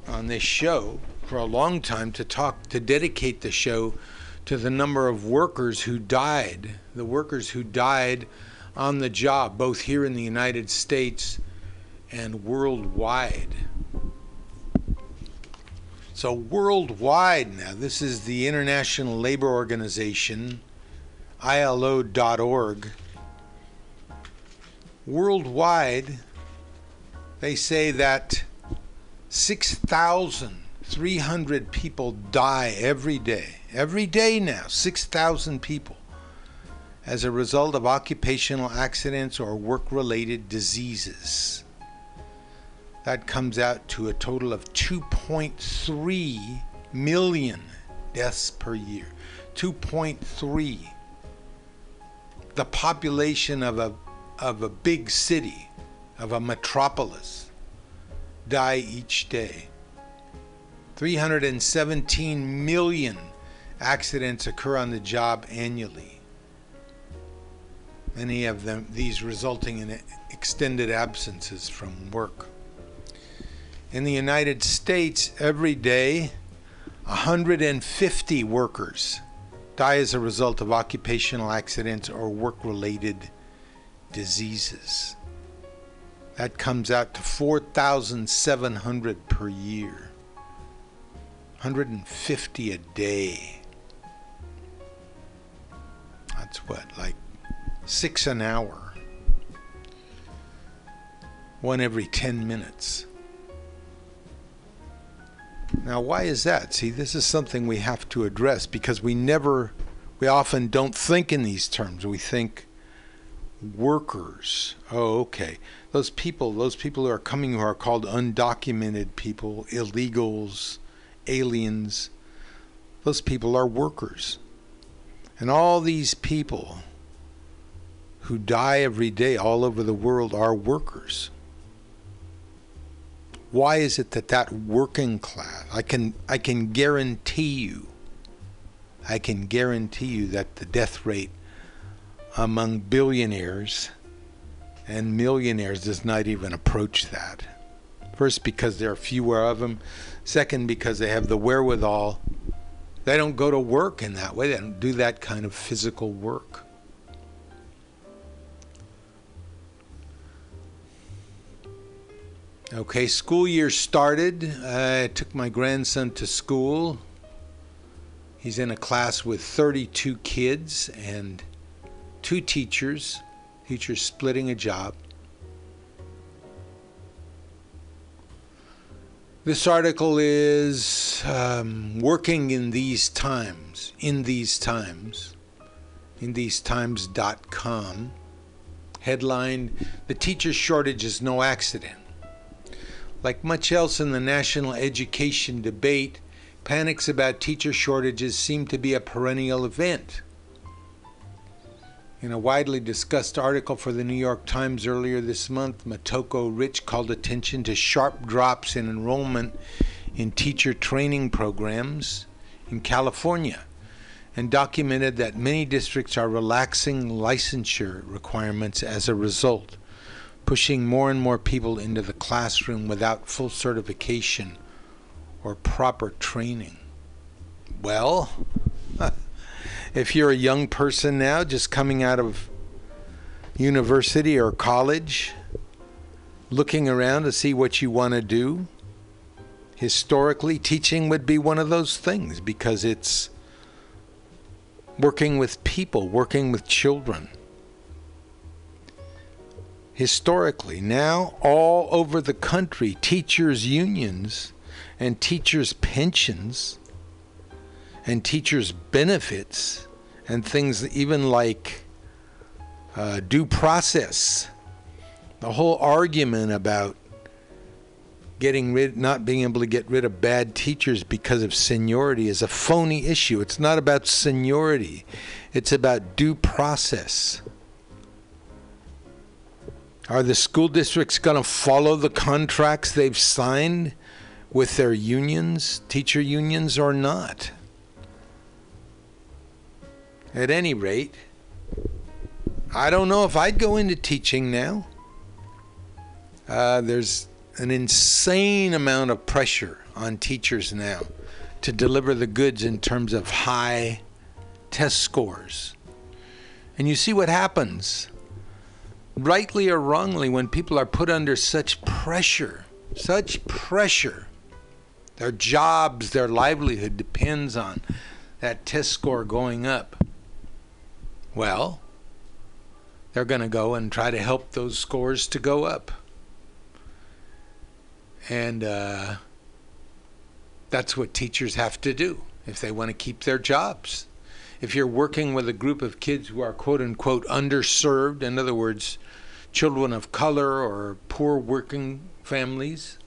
on this show for a long time to talk to dedicate the show to the number of workers who died, the workers who died on the job, both here in the United States and worldwide. So, worldwide now, this is the International Labor Organization, ILO.org. Worldwide, they say that 6,300 people die every day. Every day now, 6,000 people as a result of occupational accidents or work related diseases. That comes out to a total of 2.3 million deaths per year. 2.3. The population of a, of a big city, of a metropolis, die each day. 317 million accidents occur on the job annually many of them these resulting in extended absences from work. In the United States, every day, 150 workers die as a result of occupational accidents or work related diseases. That comes out to 4,700 per year. 150 a day. That's what, like six an hour, one every 10 minutes. Now, why is that? See, this is something we have to address because we never, we often don't think in these terms. We think workers. Oh, okay. Those people, those people who are coming who are called undocumented people, illegals, aliens, those people are workers. And all these people who die every day all over the world are workers. Why is it that that working class, I can, I can guarantee you, I can guarantee you that the death rate among billionaires and millionaires does not even approach that. First, because there are fewer of them. Second, because they have the wherewithal. They don't go to work in that way, they don't do that kind of physical work. Okay, school year started. I took my grandson to school. He's in a class with 32 kids and two teachers, teachers splitting a job. This article is um, working in these times, in these times, in these times.com. Headline The teacher shortage is no accident. Like much else in the national education debate, panics about teacher shortages seem to be a perennial event. In a widely discussed article for the New York Times earlier this month, Motoko Rich called attention to sharp drops in enrollment in teacher training programs in California and documented that many districts are relaxing licensure requirements as a result pushing more and more people into the classroom without full certification or proper training. Well, if you're a young person now just coming out of university or college, looking around to see what you want to do, historically, teaching would be one of those things because it's working with people, working with children historically. Now, all over the country, teachers' unions and teachers' pensions and teachers' benefits and things even like uh, due process. The whole argument about getting rid, not being able to get rid of bad teachers because of seniority is a phony issue. It's not about seniority, it's about due process. Are the school districts going to follow the contracts they've signed with their unions, teacher unions, or not? At any rate, I don't know if I'd go into teaching now. Uh, there's an insane amount of pressure on teachers now to deliver the goods in terms of high test scores. And you see what happens, rightly or wrongly, when people are put under such pressure, such pressure. Their jobs, their livelihood depends on that test score going up. Well, they're going to go and try to help those scores to go up. And uh, that's what teachers have to do if they want to keep their jobs. If you're working with a group of kids who are quote unquote underserved, in other words, children of color or poor working families,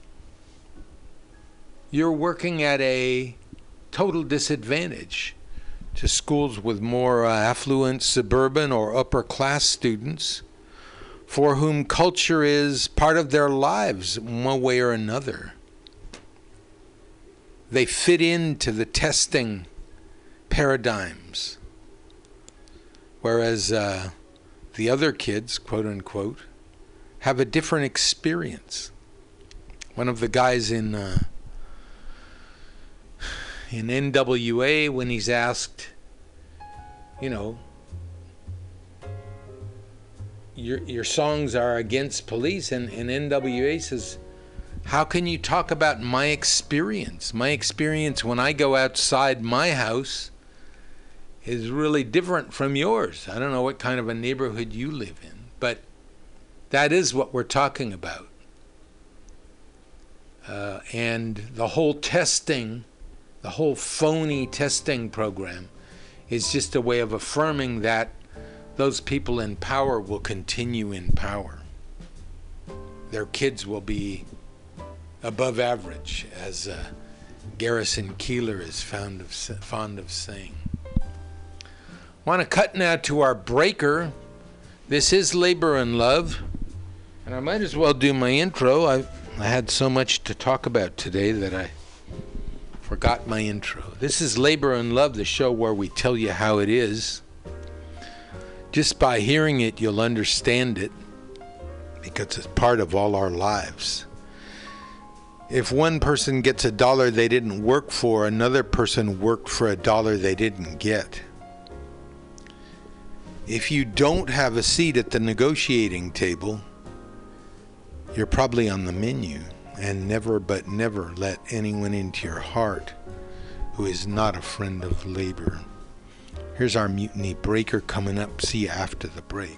you're working at a total disadvantage to schools with more uh, affluent suburban or upper class students for whom culture is part of their lives one way or another. They fit into the testing paradigms, whereas uh, the other kids, quote unquote, have a different experience. One of the guys in uh, in NWA, when he's asked, you know, your your songs are against police, and, and NWA says, how can you talk about my experience? My experience when I go outside my house is really different from yours. I don't know what kind of a neighborhood you live in, but that is what we're talking about. Uh, and the whole testing, the whole phony testing program, is just a way of affirming that those people in power will continue in power. Their kids will be above average, as uh, Garrison Keillor is fond of, fond of saying. Want to cut now to our breaker. This is Labor and Love, and I might as well do my intro. I, I had so much to talk about today that I forgot my intro. This is Labor and Love, the show where we tell you how it is. Just by hearing it, you'll understand it because it's part of all our lives if one person gets a dollar they didn't work for, another person worked for a dollar they didn't get. If you don't have a seat at the negotiating table, you're probably on the menu. And never but never let anyone into your heart who is not a friend of labor. Here's our mutiny breaker coming up. See you after the break.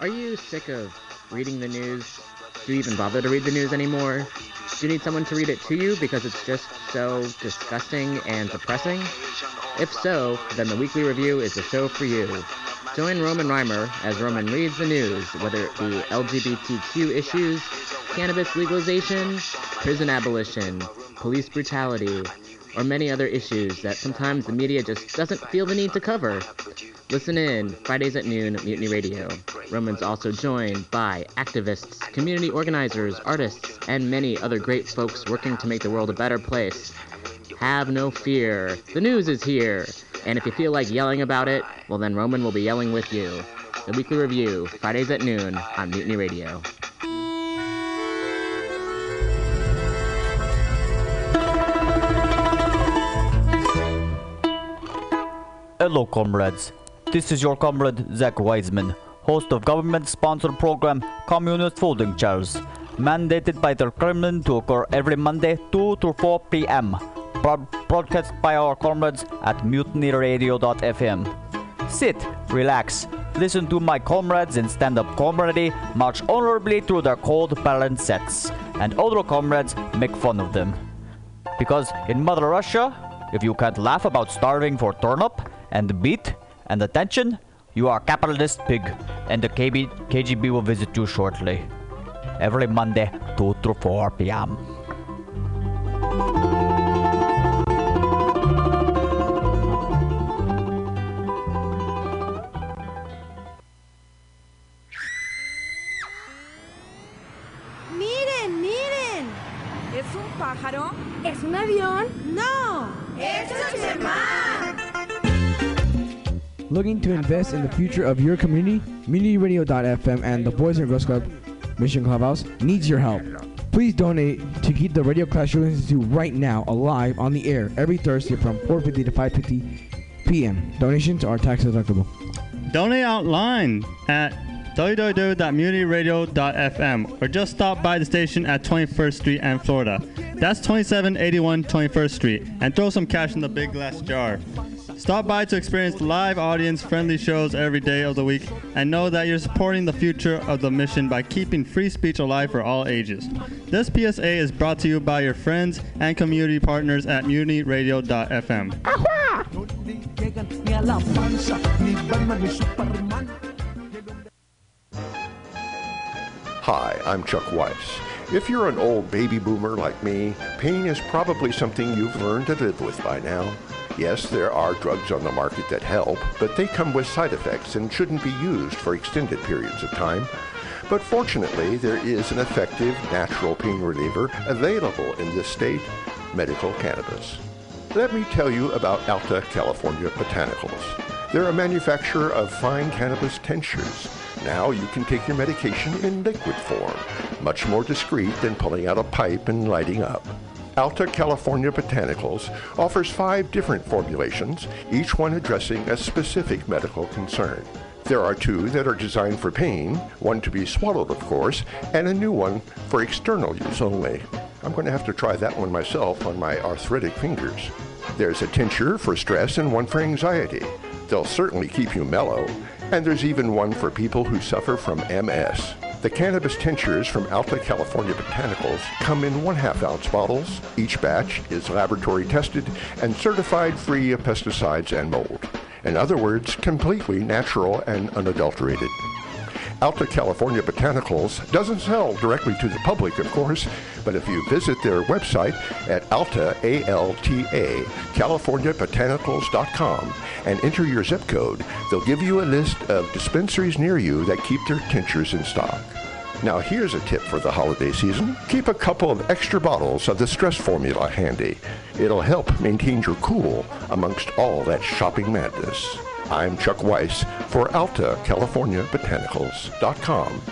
Are you sick of reading the news? Do you even bother to read the news anymore? Do you need someone to read it to you because it's just so disgusting and depressing? If so, then the Weekly Review is the show for you. Join Roman Reimer as Roman reads the news, whether it be LGBTQ issues, cannabis legalization, prison abolition, police brutality, or many other issues that sometimes the media just doesn't feel the need to cover. Listen in Fridays at noon Mutiny Radio. Roman's also joined by activists, community organizers, artists, and many other great folks working to make the world a better place. Have no fear. The news is here. And if you feel like yelling about it, well then Roman will be yelling with you. The Weekly Review, Fridays at noon on Mutiny Radio. Hello, comrades. This is your comrade Zach Wiseman, host of government-sponsored program Communist Folding Chairs, mandated by the Kremlin to occur every Monday 2 to 4 p.m. Broad- broadcast by our comrades at mutinyradio.fm. Sit, relax, listen to my comrades in stand-up comedy march honorably through their cold balance sets, and other comrades make fun of them. Because in Mother Russia, if you can't laugh about starving for turnip and beet and attention, you are a capitalist pig, and the KB- KGB will visit you shortly. Every Monday, 2 to 4 p.m. invest in the future of your community? MutinyRadio.fm and the Boys and Girls Club Mission Clubhouse needs your help. Please donate to keep the radio you're listening to right now alive on the air every Thursday from 4:50 to 5:50 p.m. Donations are tax deductible. Donate online at www.mutinyradio.fm or just stop by the station at 21st Street and Florida. That's 2781 21st Street and throw some cash in the big glass jar. Stop by to experience live audience friendly shows every day of the week and know that you're supporting the future of the mission by keeping free speech alive for all ages. This PSA is brought to you by your friends and community partners at Superman. Hi, I'm Chuck Weiss. If you're an old baby boomer like me, pain is probably something you've learned to live with by now. Yes, there are drugs on the market that help, but they come with side effects and shouldn't be used for extended periods of time. But fortunately, there is an effective natural pain reliever available in this state, medical cannabis. Let me tell you about Alta California Botanicals. They're a manufacturer of fine cannabis tinctures. Now you can take your medication in liquid form, much more discreet than pulling out a pipe and lighting up. Alta California Botanicals offers five different formulations, each one addressing a specific medical concern. There are two that are designed for pain, one to be swallowed, of course, and a new one for external use only. I'm going to have to try that one myself on my arthritic fingers. There's a tincture for stress and one for anxiety. They'll certainly keep you mellow. And there's even one for people who suffer from MS. The cannabis tinctures from Alta California Botanicals come in one half ounce bottles. Each batch is laboratory tested and certified free of pesticides and mold. In other words, completely natural and unadulterated. Alta California Botanicals doesn't sell directly to the public, of course, but if you visit their website at alta, A-L-T-A, californiabotanicals.com and enter your zip code, they'll give you a list of dispensaries near you that keep their tinctures in stock. Now here's a tip for the holiday season. Keep a couple of extra bottles of the stress formula handy. It'll help maintain your cool amongst all that shopping madness. I'm Chuck Weiss for Alta California Botanicals.com.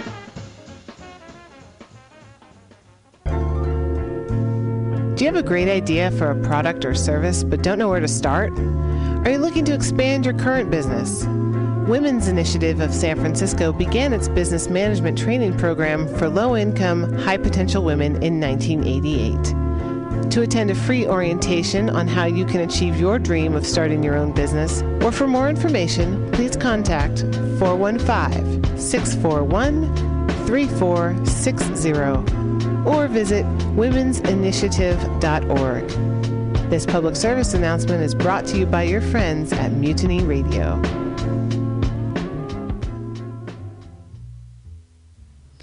Do you have a great idea for a product or service but don't know where to start? Are you looking to expand your current business? Women's Initiative of San Francisco began its business management training program for low income, high potential women in 1988. To attend a free orientation on how you can achieve your dream of starting your own business, or for more information, please contact 415 641 3460 or visit women'sinitiative.org. This public service announcement is brought to you by your friends at Mutiny Radio.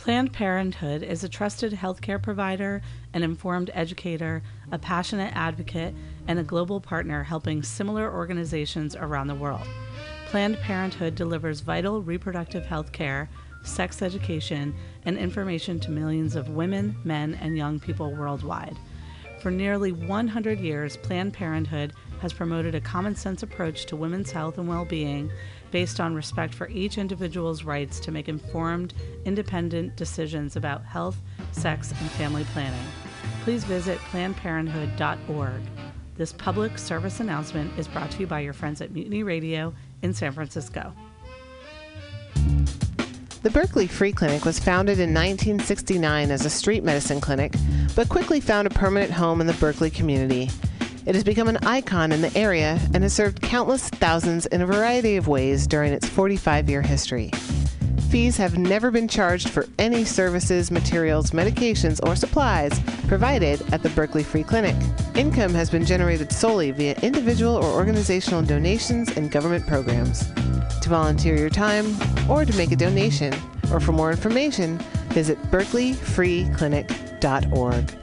Planned Parenthood is a trusted healthcare provider, an informed educator, a passionate advocate, and a global partner helping similar organizations around the world. Planned Parenthood delivers vital reproductive health care, sex education, and information to millions of women, men, and young people worldwide. For nearly 100 years, Planned Parenthood has promoted a common sense approach to women's health and well being based on respect for each individual's rights to make informed, independent decisions about health, sex, and family planning. Please visit PlannedParenthood.org. This public service announcement is brought to you by your friends at Mutiny Radio in San Francisco. The Berkeley Free Clinic was founded in 1969 as a street medicine clinic, but quickly found a permanent home in the Berkeley community. It has become an icon in the area and has served countless thousands in a variety of ways during its 45 year history. Fees have never been charged for any services, materials, medications, or supplies provided at the Berkeley Free Clinic. Income has been generated solely via individual or organizational donations and government programs. To volunteer your time or to make a donation, or for more information, visit berkeleyfreeclinic.org.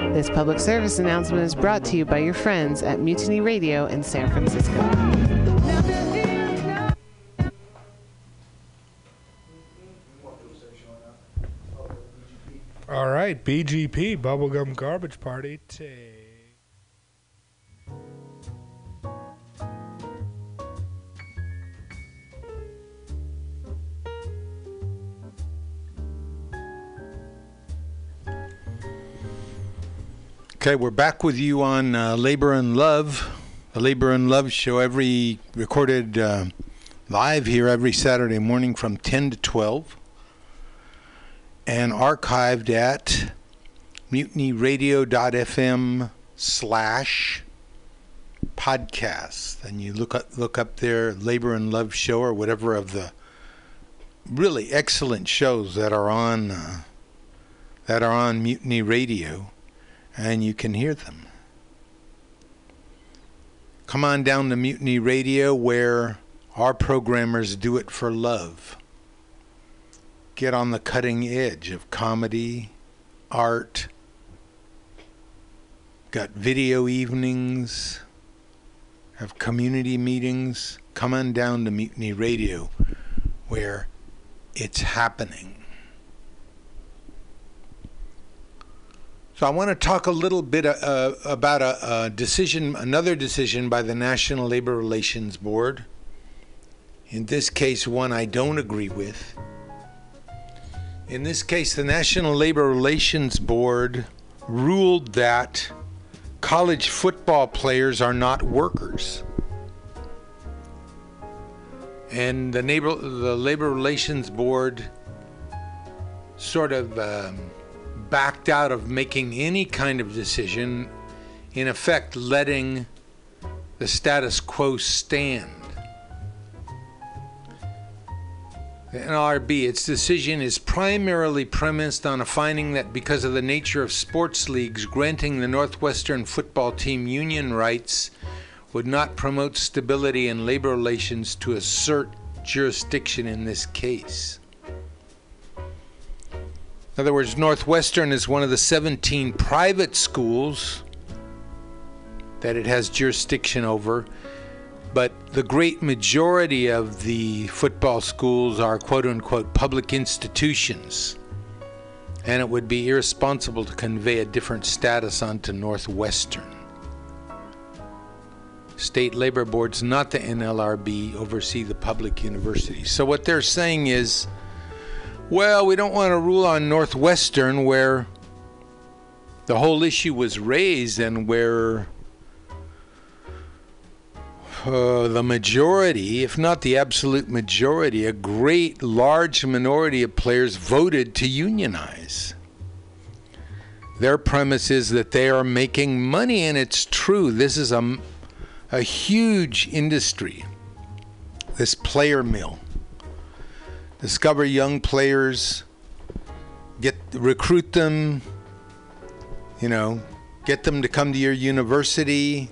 This public service announcement is brought to you by your friends at Mutiny Radio in San Francisco. All right, BGP, Bubblegum Garbage Party. Okay, we're back with you on uh, Labor and Love, the Labor and Love show, every recorded uh, live here every Saturday morning from 10 to 12, and archived at mutinyradio.fm slash podcast. And you look up, look up there, Labor and Love show, or whatever of the really excellent shows that are on uh, that are on Mutiny Radio and you can hear them. Come on down to Mutiny Radio where our programmers do it for love. Get on the cutting edge of comedy, art, got video evenings, have community meetings. Come on down to Mutiny Radio where it's happening. So I want to talk a little bit uh, about a, a, decision, another decision by the National Labor Relations Board. In this case, one I don't agree with. In this case, the National Labor Relations Board ruled that college football players are not workers. And the, neighbor, the Labor Relations Board sort of um, backed out of making any kind of decision, in effect, letting the status quo stand. The NLRB, its decision is primarily premised on a finding that because of the nature of sports leagues, granting the Northwestern football team union rights would not promote stability in labor relations to assert jurisdiction in this case. In other words, Northwestern is one of the 17 private schools that it has jurisdiction over, but the great majority of the football schools are quote unquote public institutions. And it would be irresponsible to convey a different status onto Northwestern. State labor boards, not the NLRB, oversee the public universities. So what they're saying is, well, we don't want to rule on Northwestern where the whole issue was raised and where uh, the majority, if not the absolute majority, a great large minority of players voted to unionize. Their premise is that they are making money, and it's true. This is a, a huge industry, this player mill. Discover young players, get recruit them, you know, get them to come to your university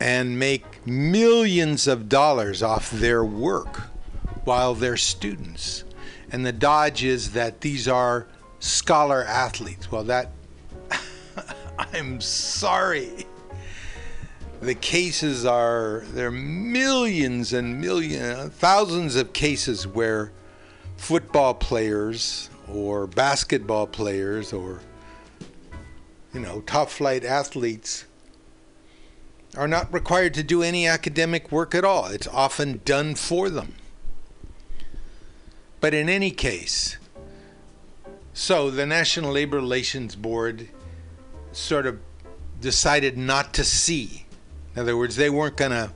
and make millions of dollars off their work while they're students. And the dodge is that these are scholar athletes. Well, that, I'm sorry. The cases are, there are millions and millions, thousands of cases where football players or basketball players or, you know, top flight athletes are not required to do any academic work at all. It's often done for them. But in any case, so the National Labor Relations Board sort of decided not to see. In other words, they weren't going to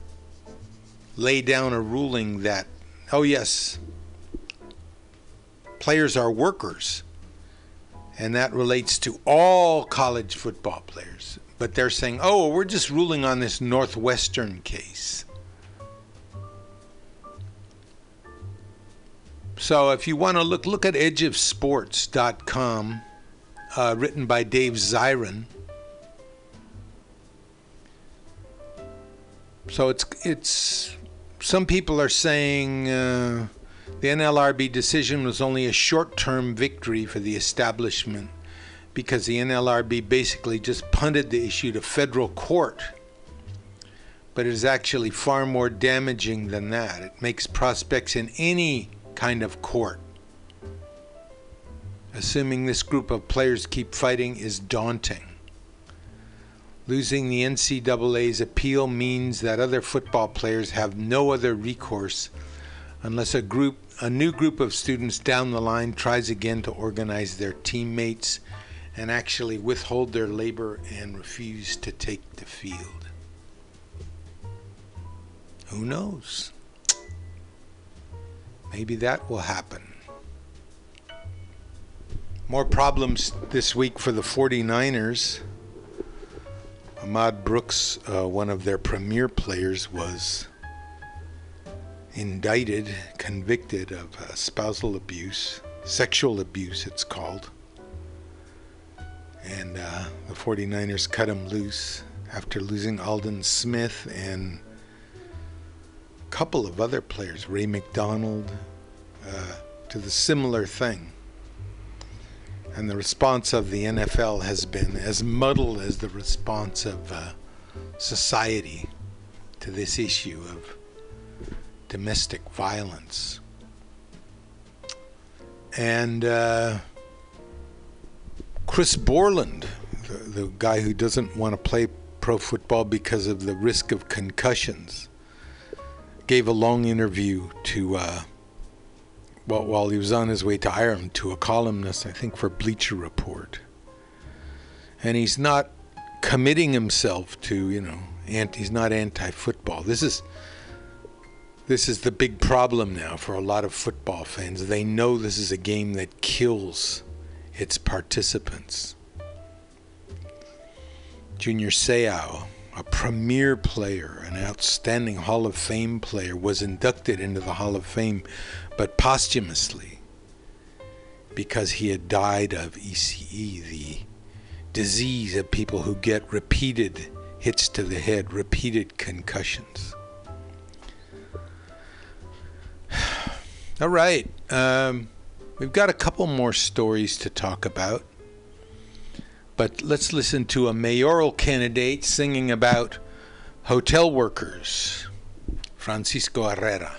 lay down a ruling that, oh, yes, players are workers. And that relates to all college football players but they're saying, oh, we're just ruling on this Northwestern case. So if you want to look, look at edgeofsports.com, uh, written by Dave Zirin. So it's it's some people are saying uh, the NLRB decision was only a short-term victory for the establishment because the NLRB basically just punted the issue to federal court. But it is actually far more damaging than that. It makes prospects in any kind of court, assuming this group of players keep fighting, is daunting. Losing the NCAA's appeal means that other football players have no other recourse unless a group a new group of students down the line tries again to organize their teammates and actually withhold their labor and refuse to take the field. Who knows? Maybe that will happen. More problems this week for the 49ers. Ahmad Brooks, uh, one of their premier players, was indicted, convicted of uh, spousal abuse, sexual abuse, it's called and uh, the 49ers cut him loose after losing Aldon Smith and a couple of other players, Ray McDonald, uh, to the similar thing. And the response of the NFL has been as muddled as the response of uh, society to this issue of domestic violence. And uh, Chris Borland, the, the guy who doesn't want to play pro football because of the risk of concussions, gave a long interview to uh, while, while he was on his way to Ireland to a columnist, I think, for Bleacher Report. And he's not committing himself to, you know, anti, he's not anti-football. This is this is the big problem now for a lot of football fans. They know this is a game that kills its participants. Junior Seau, a premier player, an outstanding Hall of Fame player, was inducted into the Hall of Fame, but posthumously because he had died of ECE, the disease of people who get repeated hits to the head, repeated concussions. All right. Um, we've got a couple more stories to talk about. But let's listen to a mayoral candidate singing about hotel workers, Francisco Herrera.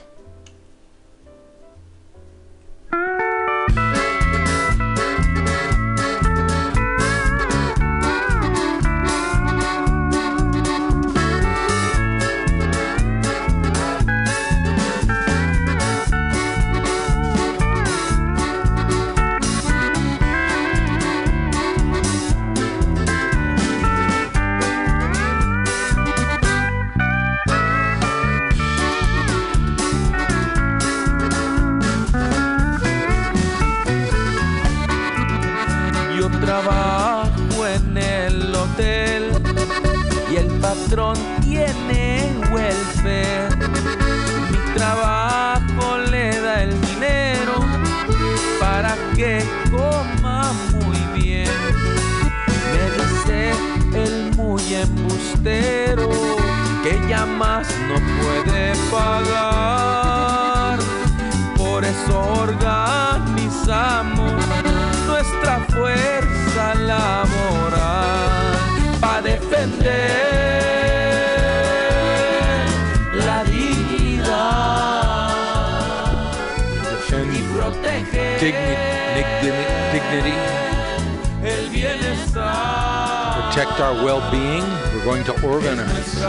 Patrón tiene welfare. Mi trabajo le da el dinero para que coma muy bien. Me dice el muy embustero que ya más no puede pagar. Por eso organizamos our well-being. We're going to organize.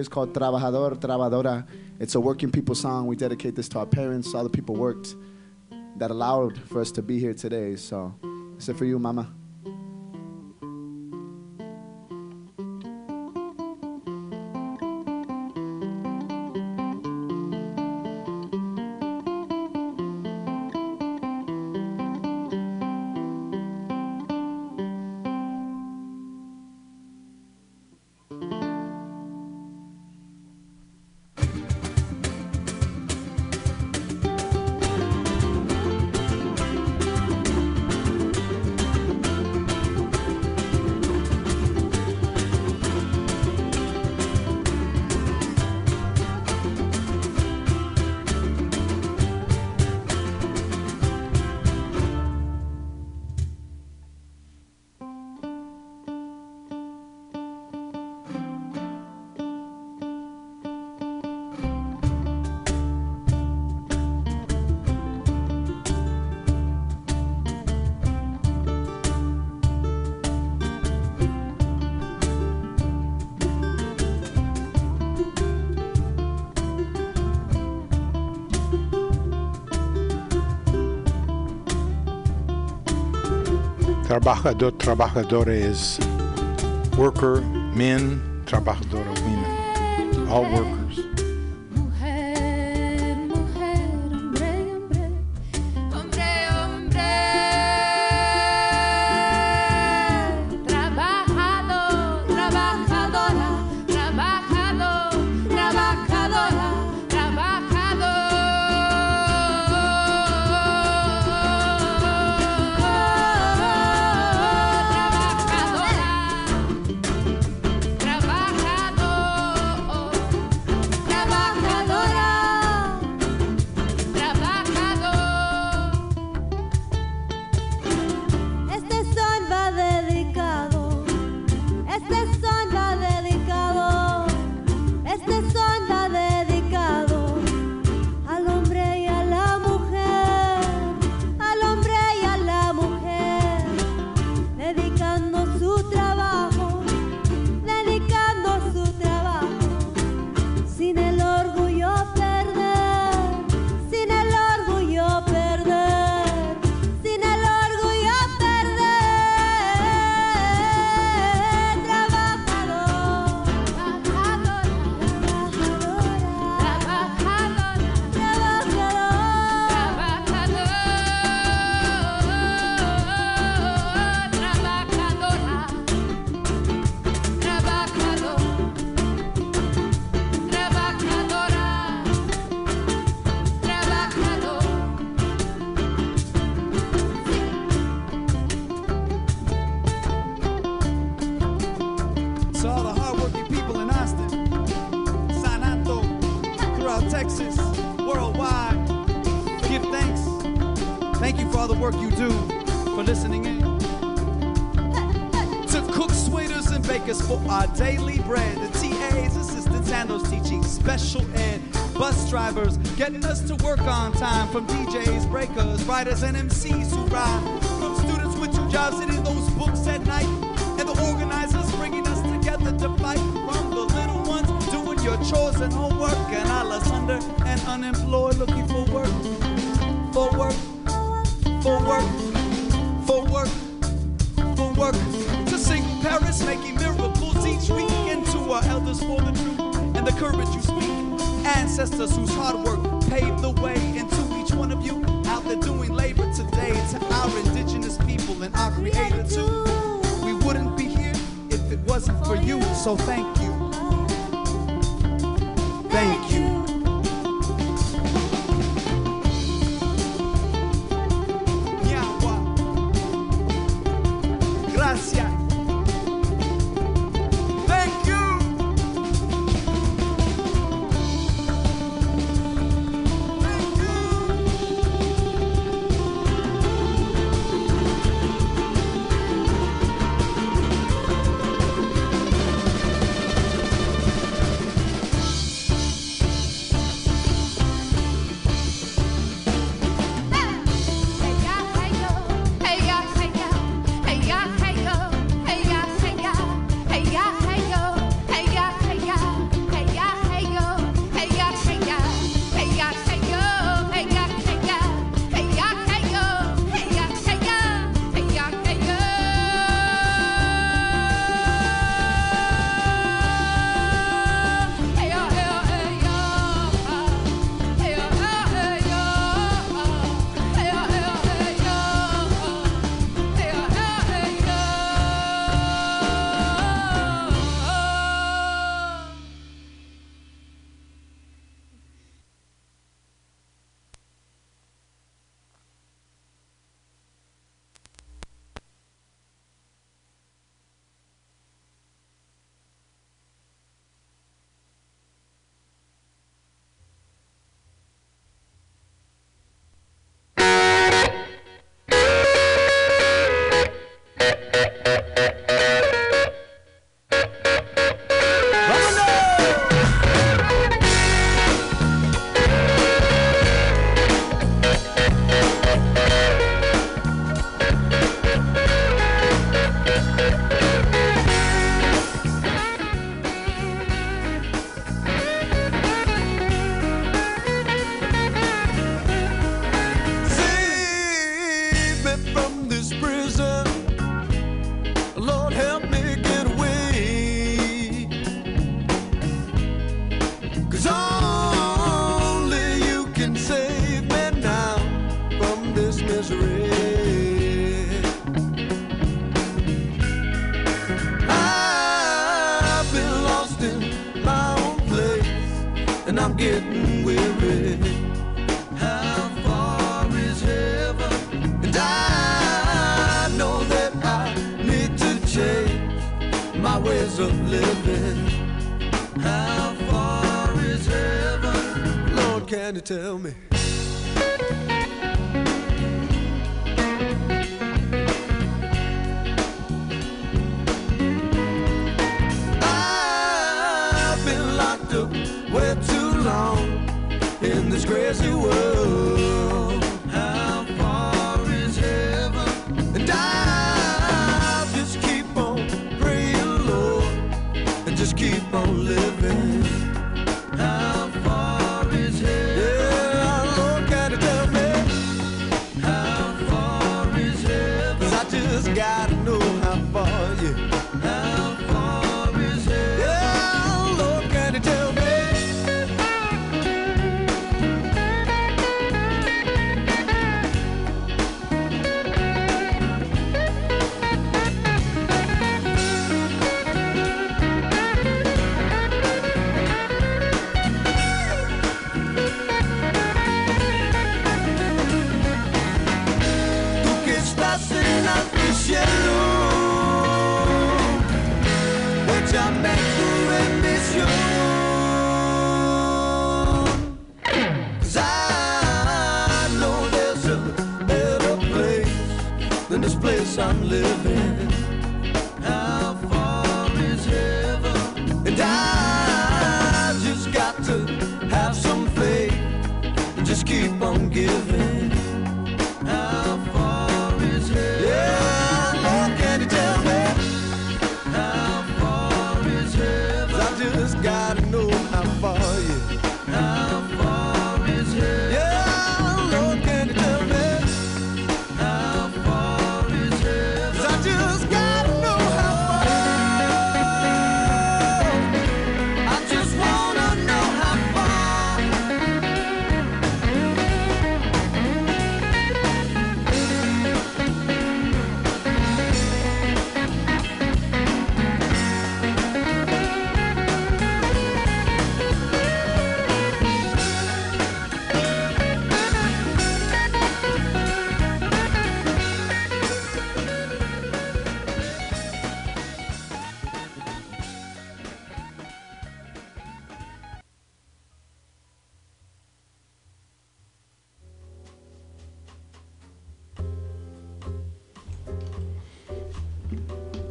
Is called Trabajador, Trabajadora. It's a working people song. We dedicate this to our parents, all the people worked that allowed for us to be here today. So, this is for you, mama. Trabajador, trabajadora is worker, men, trabajadora, women. All workers.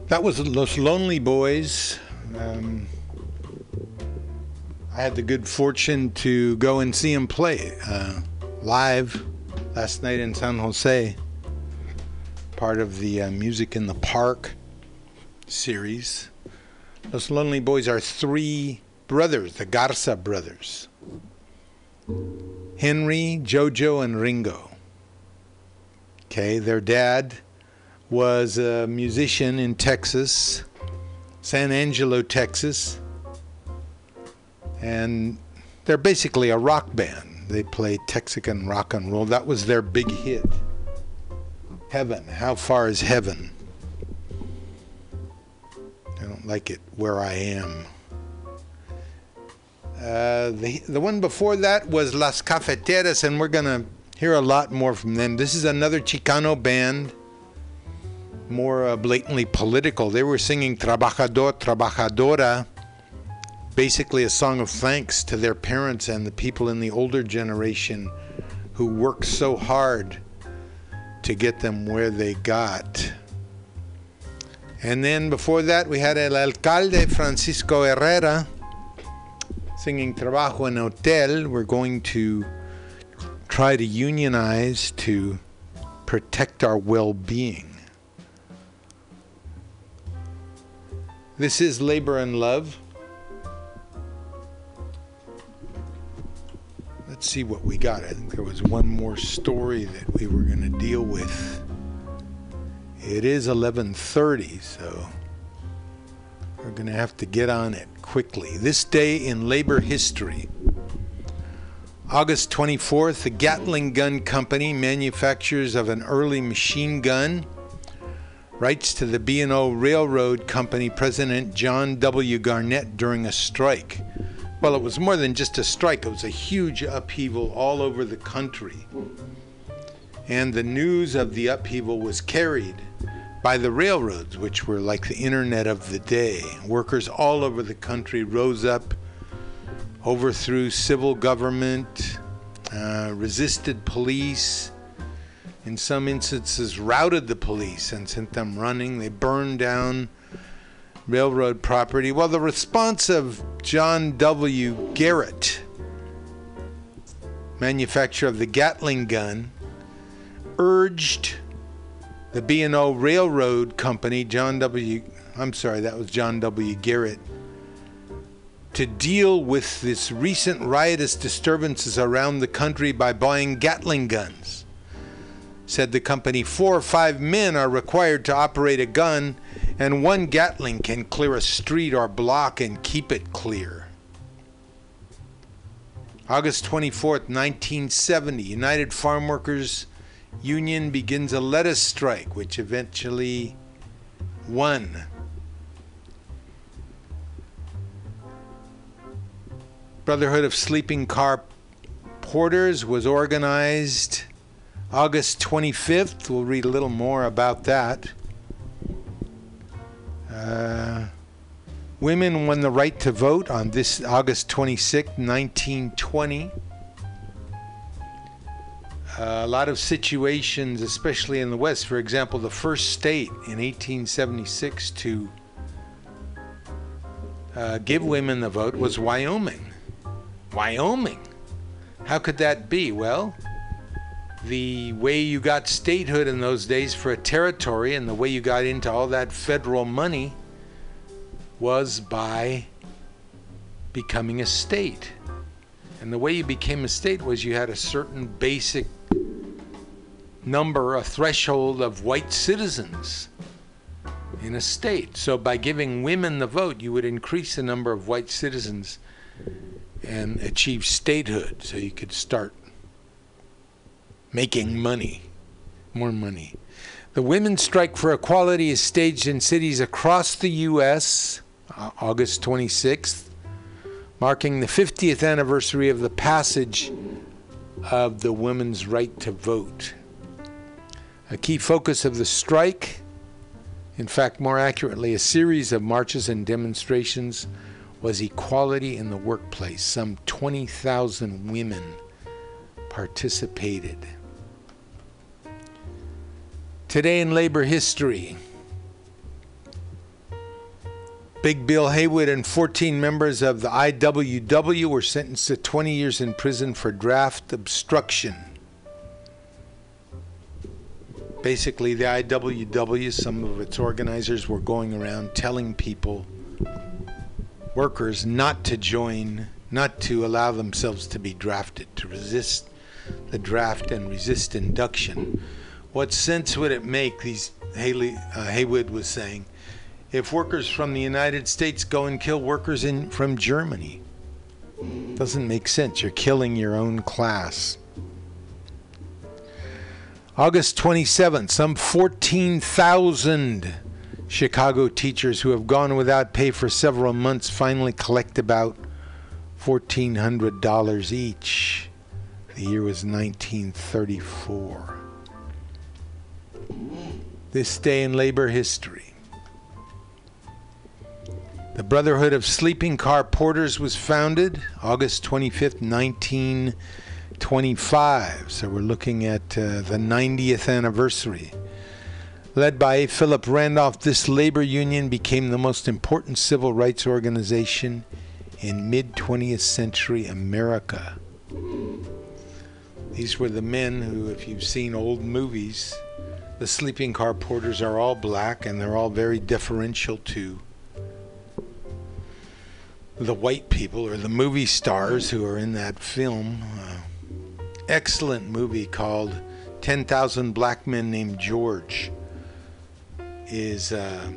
That was Los Lonely Boys. Um, I had the good fortune to go and see them play uh, live last night in San Jose. Part of the uh, Music in the Park series. Los Lonely Boys are three brothers, the Garza brothers Henry, Jojo, and Ringo. Okay, their dad was a musician in Texas, San Angelo, Texas. And they're basically a rock band. They play Texican rock and roll. That was their big hit. Heaven. How far is heaven? I don't like it where I am. Uh, the, the one before that was Las Cafeteras, and we're going to hear a lot more from them. This is another Chicano band more uh, blatantly political. They were singing Trabajador, Trabajadora, basically a song of thanks to their parents and the people in the older generation who worked so hard to get them where they got. And then before that, we had El Alcalde Francisco Herrera singing Trabajo en Hotel. We're going to try to unionize to protect our well being. This is Labor and Love. Let's see what we got. I think there was one more story that we were going to deal with. It is 11:30, so we're going to have to get on it quickly. This day in labor history. August 24th, the Gatling Gun Company, manufacturers of an early machine gun, writes to the B&O Railroad Company President John W. Garrett during a strike. Well, it was more than just a strike, it was a huge upheaval all over the country. And the news of the upheaval was carried by the railroads, which were like the internet of the day. Workers all over the country rose up, overthrew civil government, uh, resisted police, in some instances routed the police and sent them running. They burned down railroad property. Well, the response of John W. Garrett, manufacturer of the Gatling gun, urged the B&O Railroad Company, John W. I'm sorry, that was John W. Garrett, to deal with this recent riotous disturbances around the country by buying Gatling guns. Said the company, four or five men are required to operate a gun, and one Gatling can clear a street or block and keep it clear. August 24th, 1970, United Farm Workers Union begins a lettuce strike, which eventually won. Brotherhood of Sleeping Car Porters was organized August 25th. We'll read a little more about that. Uh, women won the right to vote on this August 26th, 1920. Uh, a lot of situations, especially in the West. For example, the first state in 1876 to uh, give women the vote was Wyoming. Wyoming. How could that be? Well, the way you got statehood in those days for a territory and the way you got into all that federal money was by becoming a state. And the way you became a state was you had a certain basic number, a threshold of white citizens in a state. So by giving women the vote, you would increase the number of white citizens and achieve statehood so you could start making money, more money. The Women's Strike for Equality is staged in cities across the U.S. uh, August 26th, marking the 50th anniversary of the passage of the women's right to vote. A key focus of the strike, in fact, more accurately, a series of marches and demonstrations, was equality in the workplace. Some 20,000 women participated. Today in labor history, Big Bill Haywood and 14 members of the IWW were sentenced to 20 years in prison for draft obstruction. Basically, the IWW, some of its organizers were going around telling people, workers, not to join, not to allow themselves to be drafted, to resist the draft and resist induction. What sense would it make, these Haley, uh, Haywood was saying, if workers from the United States go and kill workers in, from Germany? Doesn't make sense. You're killing your own class. August 27th, some 14,000 Chicago teachers who have gone without pay for several months finally collect about $1,400 each. The year was 1934. This day in labor history. The Brotherhood of Sleeping Car Porters was founded August 25th, 1925. So we're looking at uh, the 90th anniversary. Led by. Philip Randolph, this labor union became the most important civil rights organization in mid 20th century America. These were the men who, if you've seen old movies, the sleeping car porters are all black and they're all very deferential to the white people or the movie stars who are in that film. Uh, excellent movie called 10,000 Black Men Named George is uh,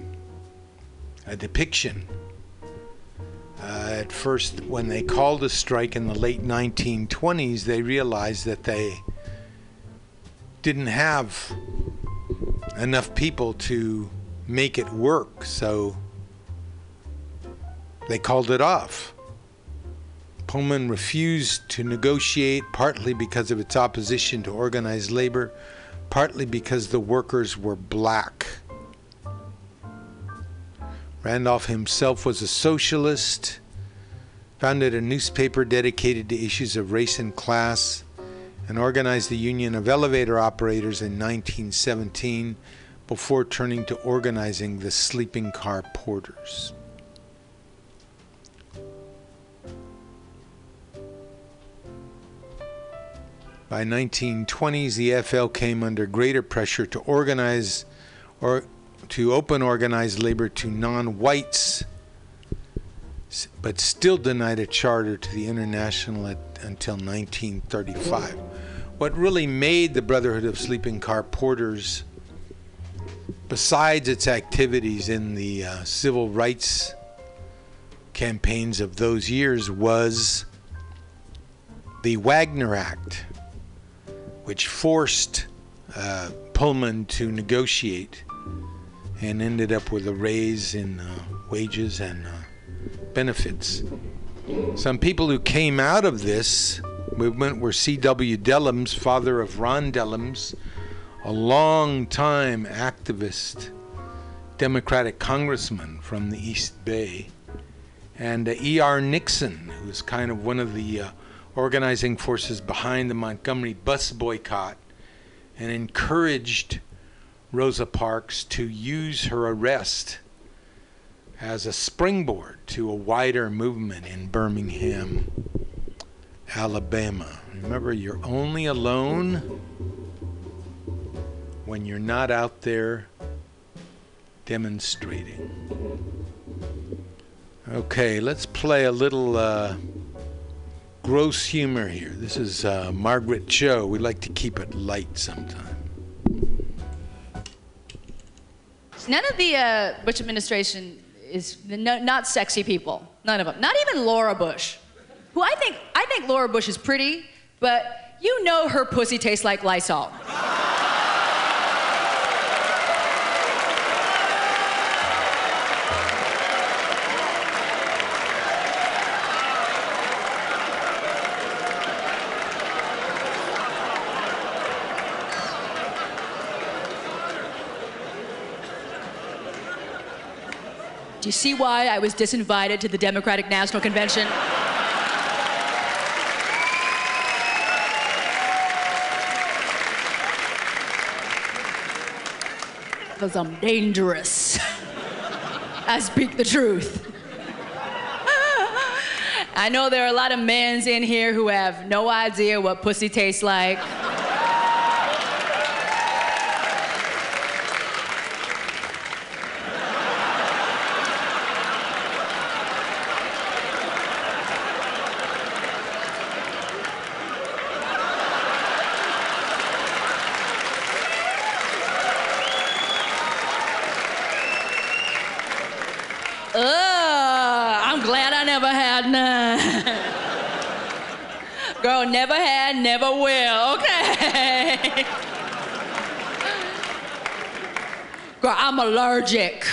a depiction. Uh, at first, when they called a strike in the late 1920s, they realized that they didn't have enough people to make it work, so they called it off. Pullman refused to negotiate, partly because of its opposition to organized labor, partly because the workers were black. Randolph himself was a socialist, founded a newspaper dedicated to issues of race and class, and organized the Union of Elevator Operators in 1917 before turning to organizing the sleeping car porters. By 1920s, the AFL came under greater pressure to organize or to open organized labor to non-whites, but still denied a charter to the International at, until 1935. What really made the Brotherhood of Sleeping Car Porters, besides its activities in the uh, civil rights campaigns of those years, was the Wagner Act, which forced uh, Pullman to negotiate and ended up with a raise in uh, wages and uh, benefits. Some people who came out of this movement were C.W. Dellums, father of Ron Dellums, a long time activist, Democratic congressman from the East Bay, and uh, E.D. Nixon, who was kind of one of the uh, organizing forces behind the Montgomery bus boycott and encouraged Rosa Parks to use her arrest as a springboard to a wider movement in Birmingham, Alabama. Remember, you're only alone when you're not out there demonstrating. Okay, let's play a little uh, gross humor here. This is uh, Margaret Cho. We like to keep it light sometimes. None of the uh, Bush administration is no, not sexy people. None of them. Not even Laura Bush, who I think I think Laura Bush is pretty, but you know her pussy tastes like Lysol. Do you see why I was disinvited to the Democratic National Convention? Because I'm dangerous. I speak the truth. I know there are a lot of men's in here who have no idea what pussy tastes like. Ugh, I'm glad I never had none. Never had, never will, okay? Girl, I'm allergic.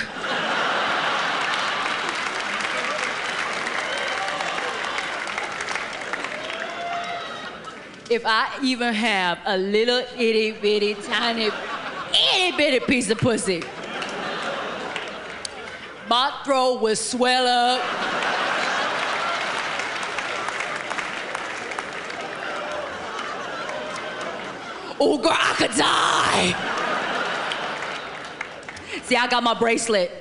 If I even have a little itty bitty tiny itty bitty piece of pussy, my throat will swell up. Oh, girl, I could die. See, I got my bracelet.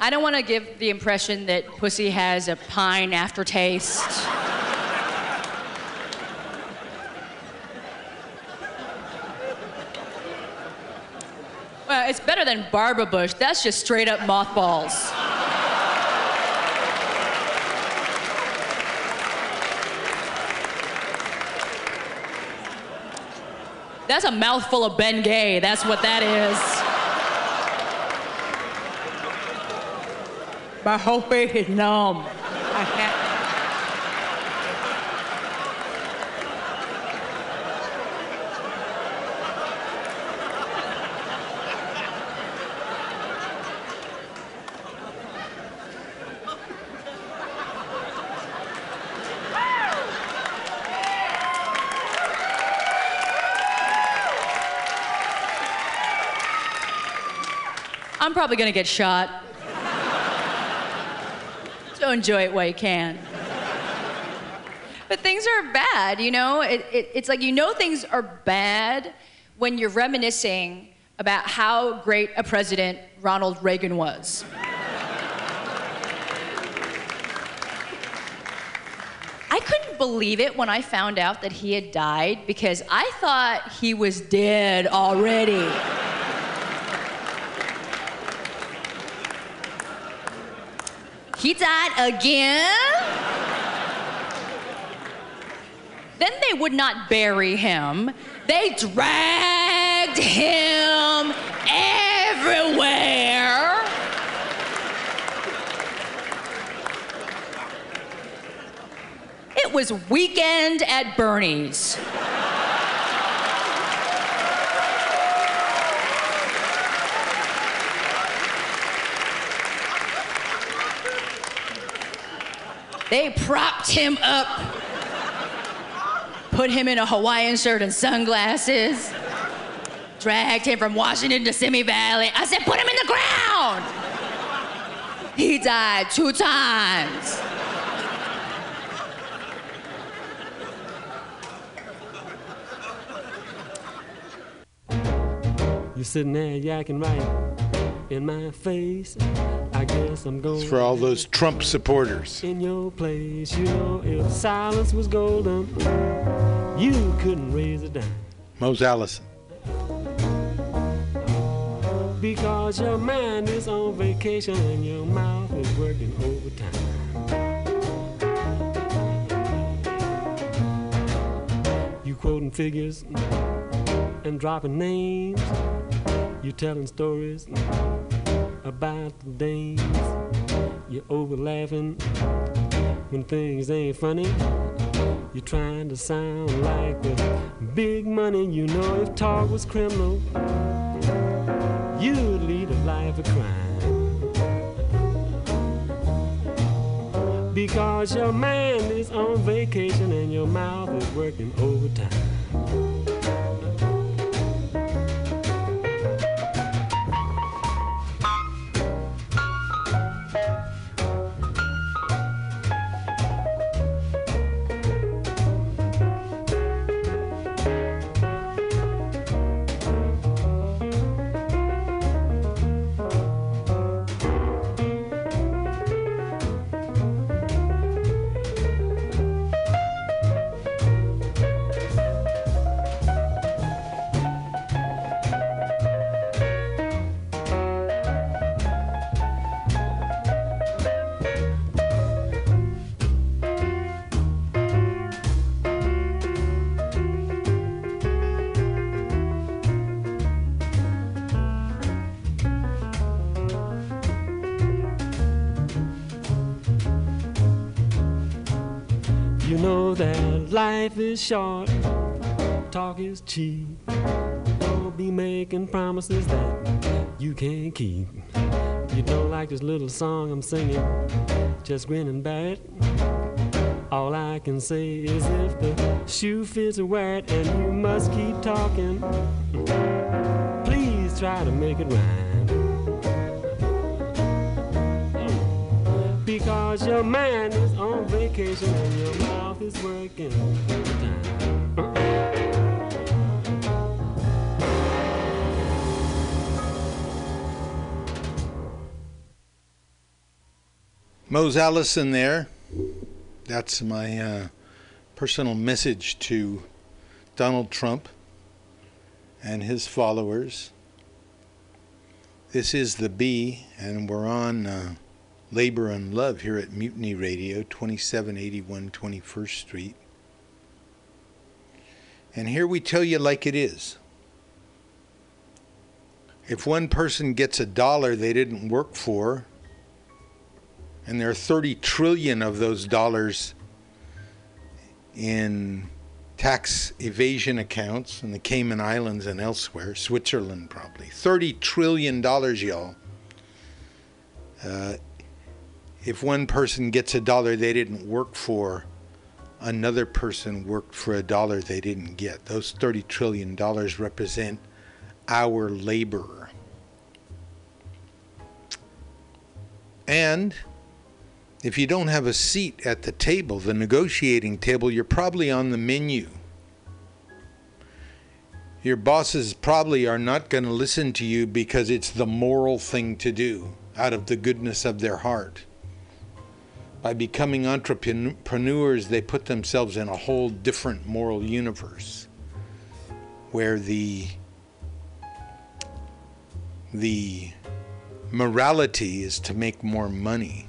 I don't want to give the impression that pussy has a pine aftertaste. Well, it's better than Barbara Bush. That's just straight up mothballs. That's a mouthful of Ben Gay. That's what that is. My whole face is numb. I'm probably gonna get shot. so enjoy it while you can. But things are bad, you know? It, it, it's like you know things are bad when you're reminiscing about how great a president Ronald Reagan was. I couldn't believe it when I found out that he had died because I thought he was dead already. He died again? Then they would not bury him. They dragged him everywhere. It was weekend at Bernie's. They propped him up, put him in a Hawaiian shirt and sunglasses, dragged him from Washington to Simi Valley. I said, put him in the ground. He died two times. You're sitting there yakking right in my face. Guess I'm going It's for all those Trump supporters. in your place. You know, if silence was golden, you couldn't raise a dime. Mose Allison. Because your mind is on vacation and your mouth is working overtime. You quoting figures and dropping names. You telling stories about the dames. You're over laughing when things ain't funny. You're trying to sound like the big money. You know if talk was criminal, you'd lead a life of crime. Because your mind is on vacation and your mouth is working overtime. Life is short, talk is cheap. Don't be making promises that you can't keep. If You don't like this little song I'm singing, just grin and bear it. All I can say is if the shoe fits, wear it, and you must keep talking. Please try to make it rhyme. Mose Allison there. That's my uh, personal message to Donald Trump and his followers. This is the B, and we're on uh, Labor and Love here at Mutiny Radio, 2781 21st Street. And here we tell you like it is. If one person gets a dollar they didn't work for, and there are 30 trillion of those dollars in tax evasion accounts in the Cayman Islands and elsewhere, Switzerland probably. 30 trillion dollars, y'all. Uh, if one person gets a dollar they didn't work for, another person worked for a dollar they didn't get. Those 30 trillion dollars represent our labor. And if you don't have a seat at the table, the negotiating table, you're probably on the menu. Your bosses probably are not going to listen to you because it's the moral thing to do out of the goodness of their heart. By becoming entrepreneurs, they put themselves in a whole different moral universe where the the morality is to make more money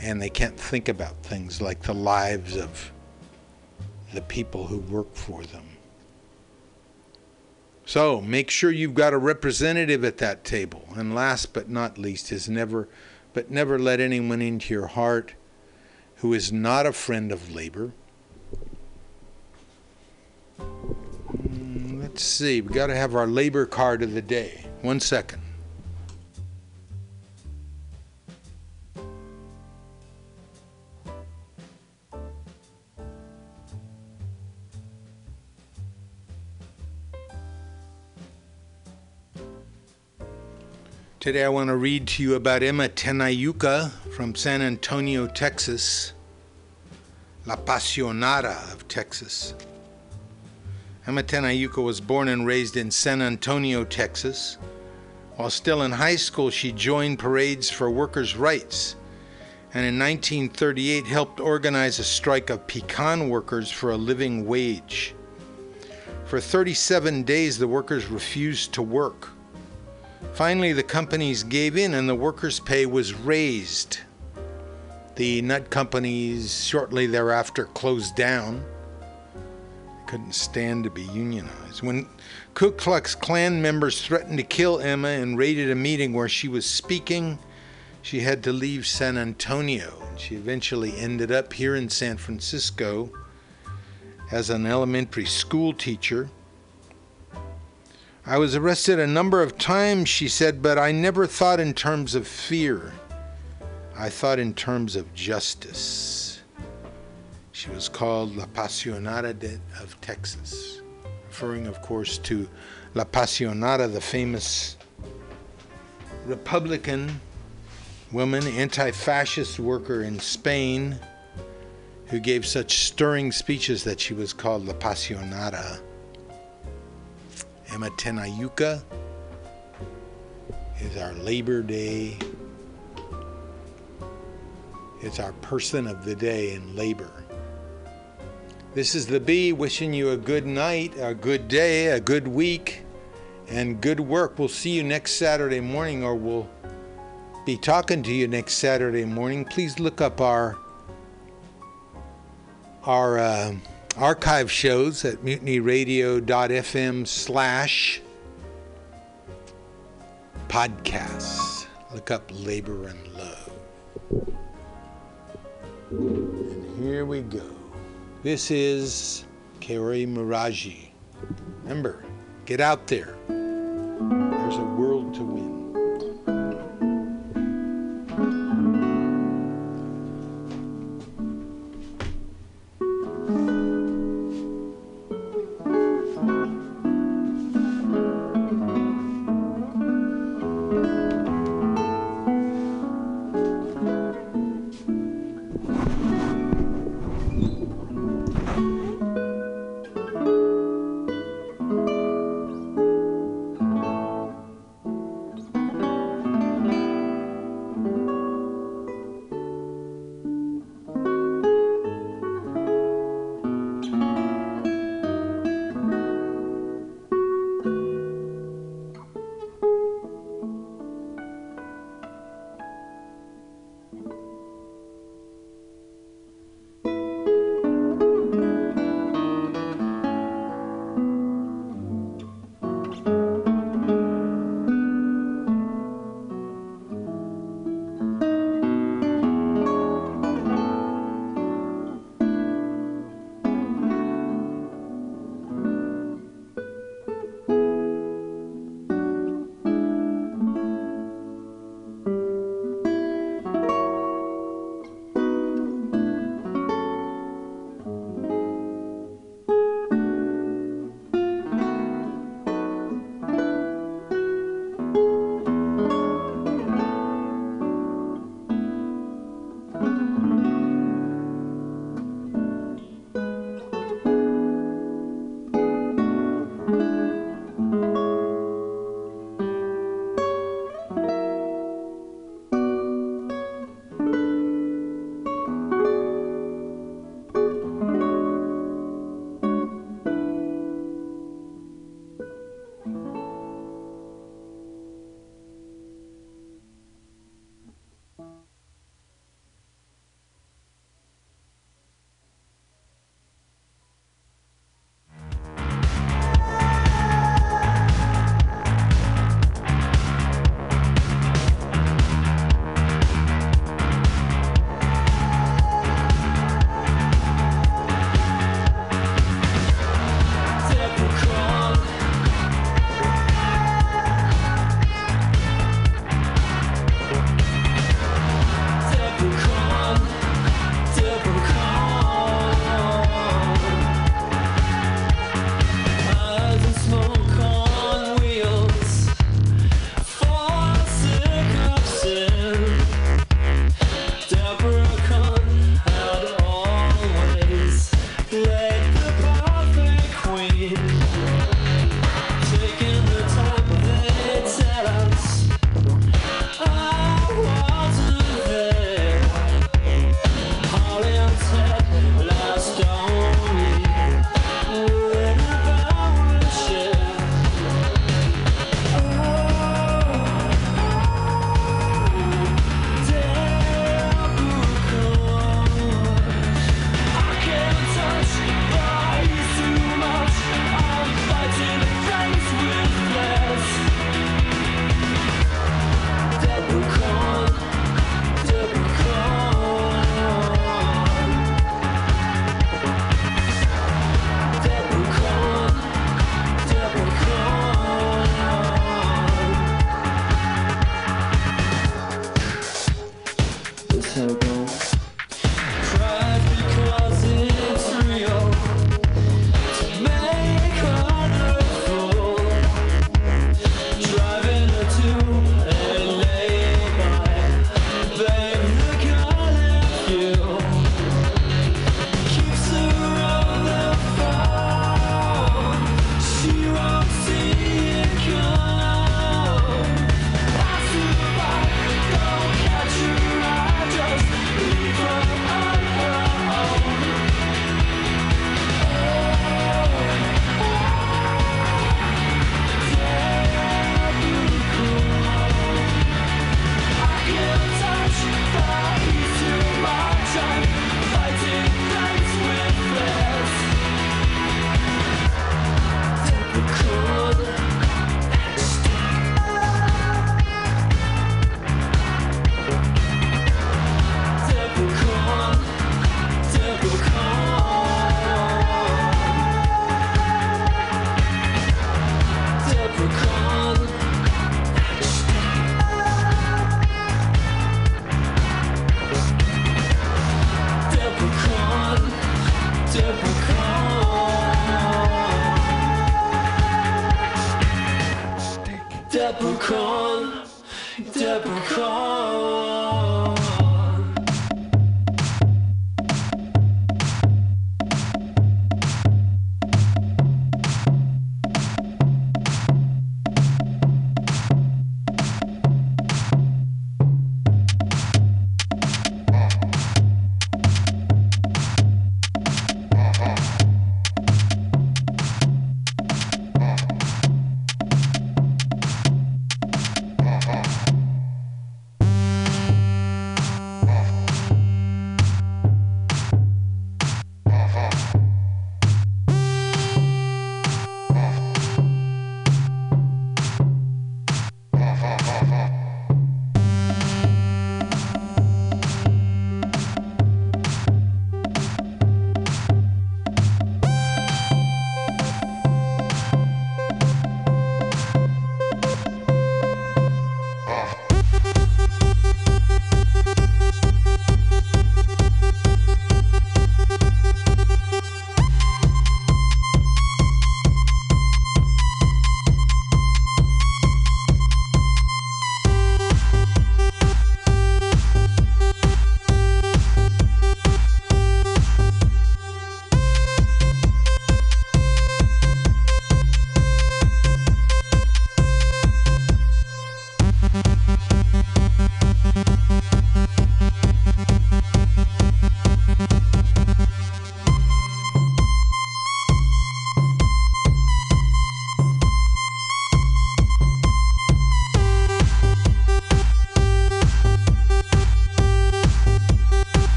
and they can't think about things like the lives of the people who work for them. So make sure you've got a representative at that table. And last but not least is never, but never let anyone into your heart who is not a friend of labor. Mm, Let's see, we've got to have our labor card of the day. One second. Today I want to read to you about Emma Tenayuca from San Antonio, Texas, La Pasionaria of Texas. Emma Tenayuca was born and raised in San Antonio, Texas. While still in high school, she joined parades for workers' rights and in 1938 helped organize a strike of pecan workers for a living wage. For 37 days, the workers refused to work. Finally, the companies gave in and the workers' pay was raised. The nut companies shortly thereafter closed down. They couldn't stand to be unionized. When Ku Klux Klan members threatened to kill Emma and raided a meeting where she was speaking, she had to leave San Antonio. She eventually ended up here in San Francisco as an elementary school teacher. I was arrested a number of times, she said, but I never thought in terms of fear. I thought in terms of justice. She was called La Pasionaria de, of Texas, referring, of course, to La Pasionaria, the famous Republican woman, anti fascist worker in Spain, who gave such stirring speeches that she was called La Pasionaria. Emma Tenayuca is our Labor Day. It's our person of the day in labor. This is the B wishing you a good night, a good day, a good week, and good work. We'll see you next Saturday morning, or we'll be talking to you next Saturday morning. Please look up our our uh, archive shows at mutinyradio.fm slash podcasts. Look up Labor and Love. And here we go. This is Kaori Miraji. Remember, get out there. There's a world to win. Leprechaun, Leprechaun.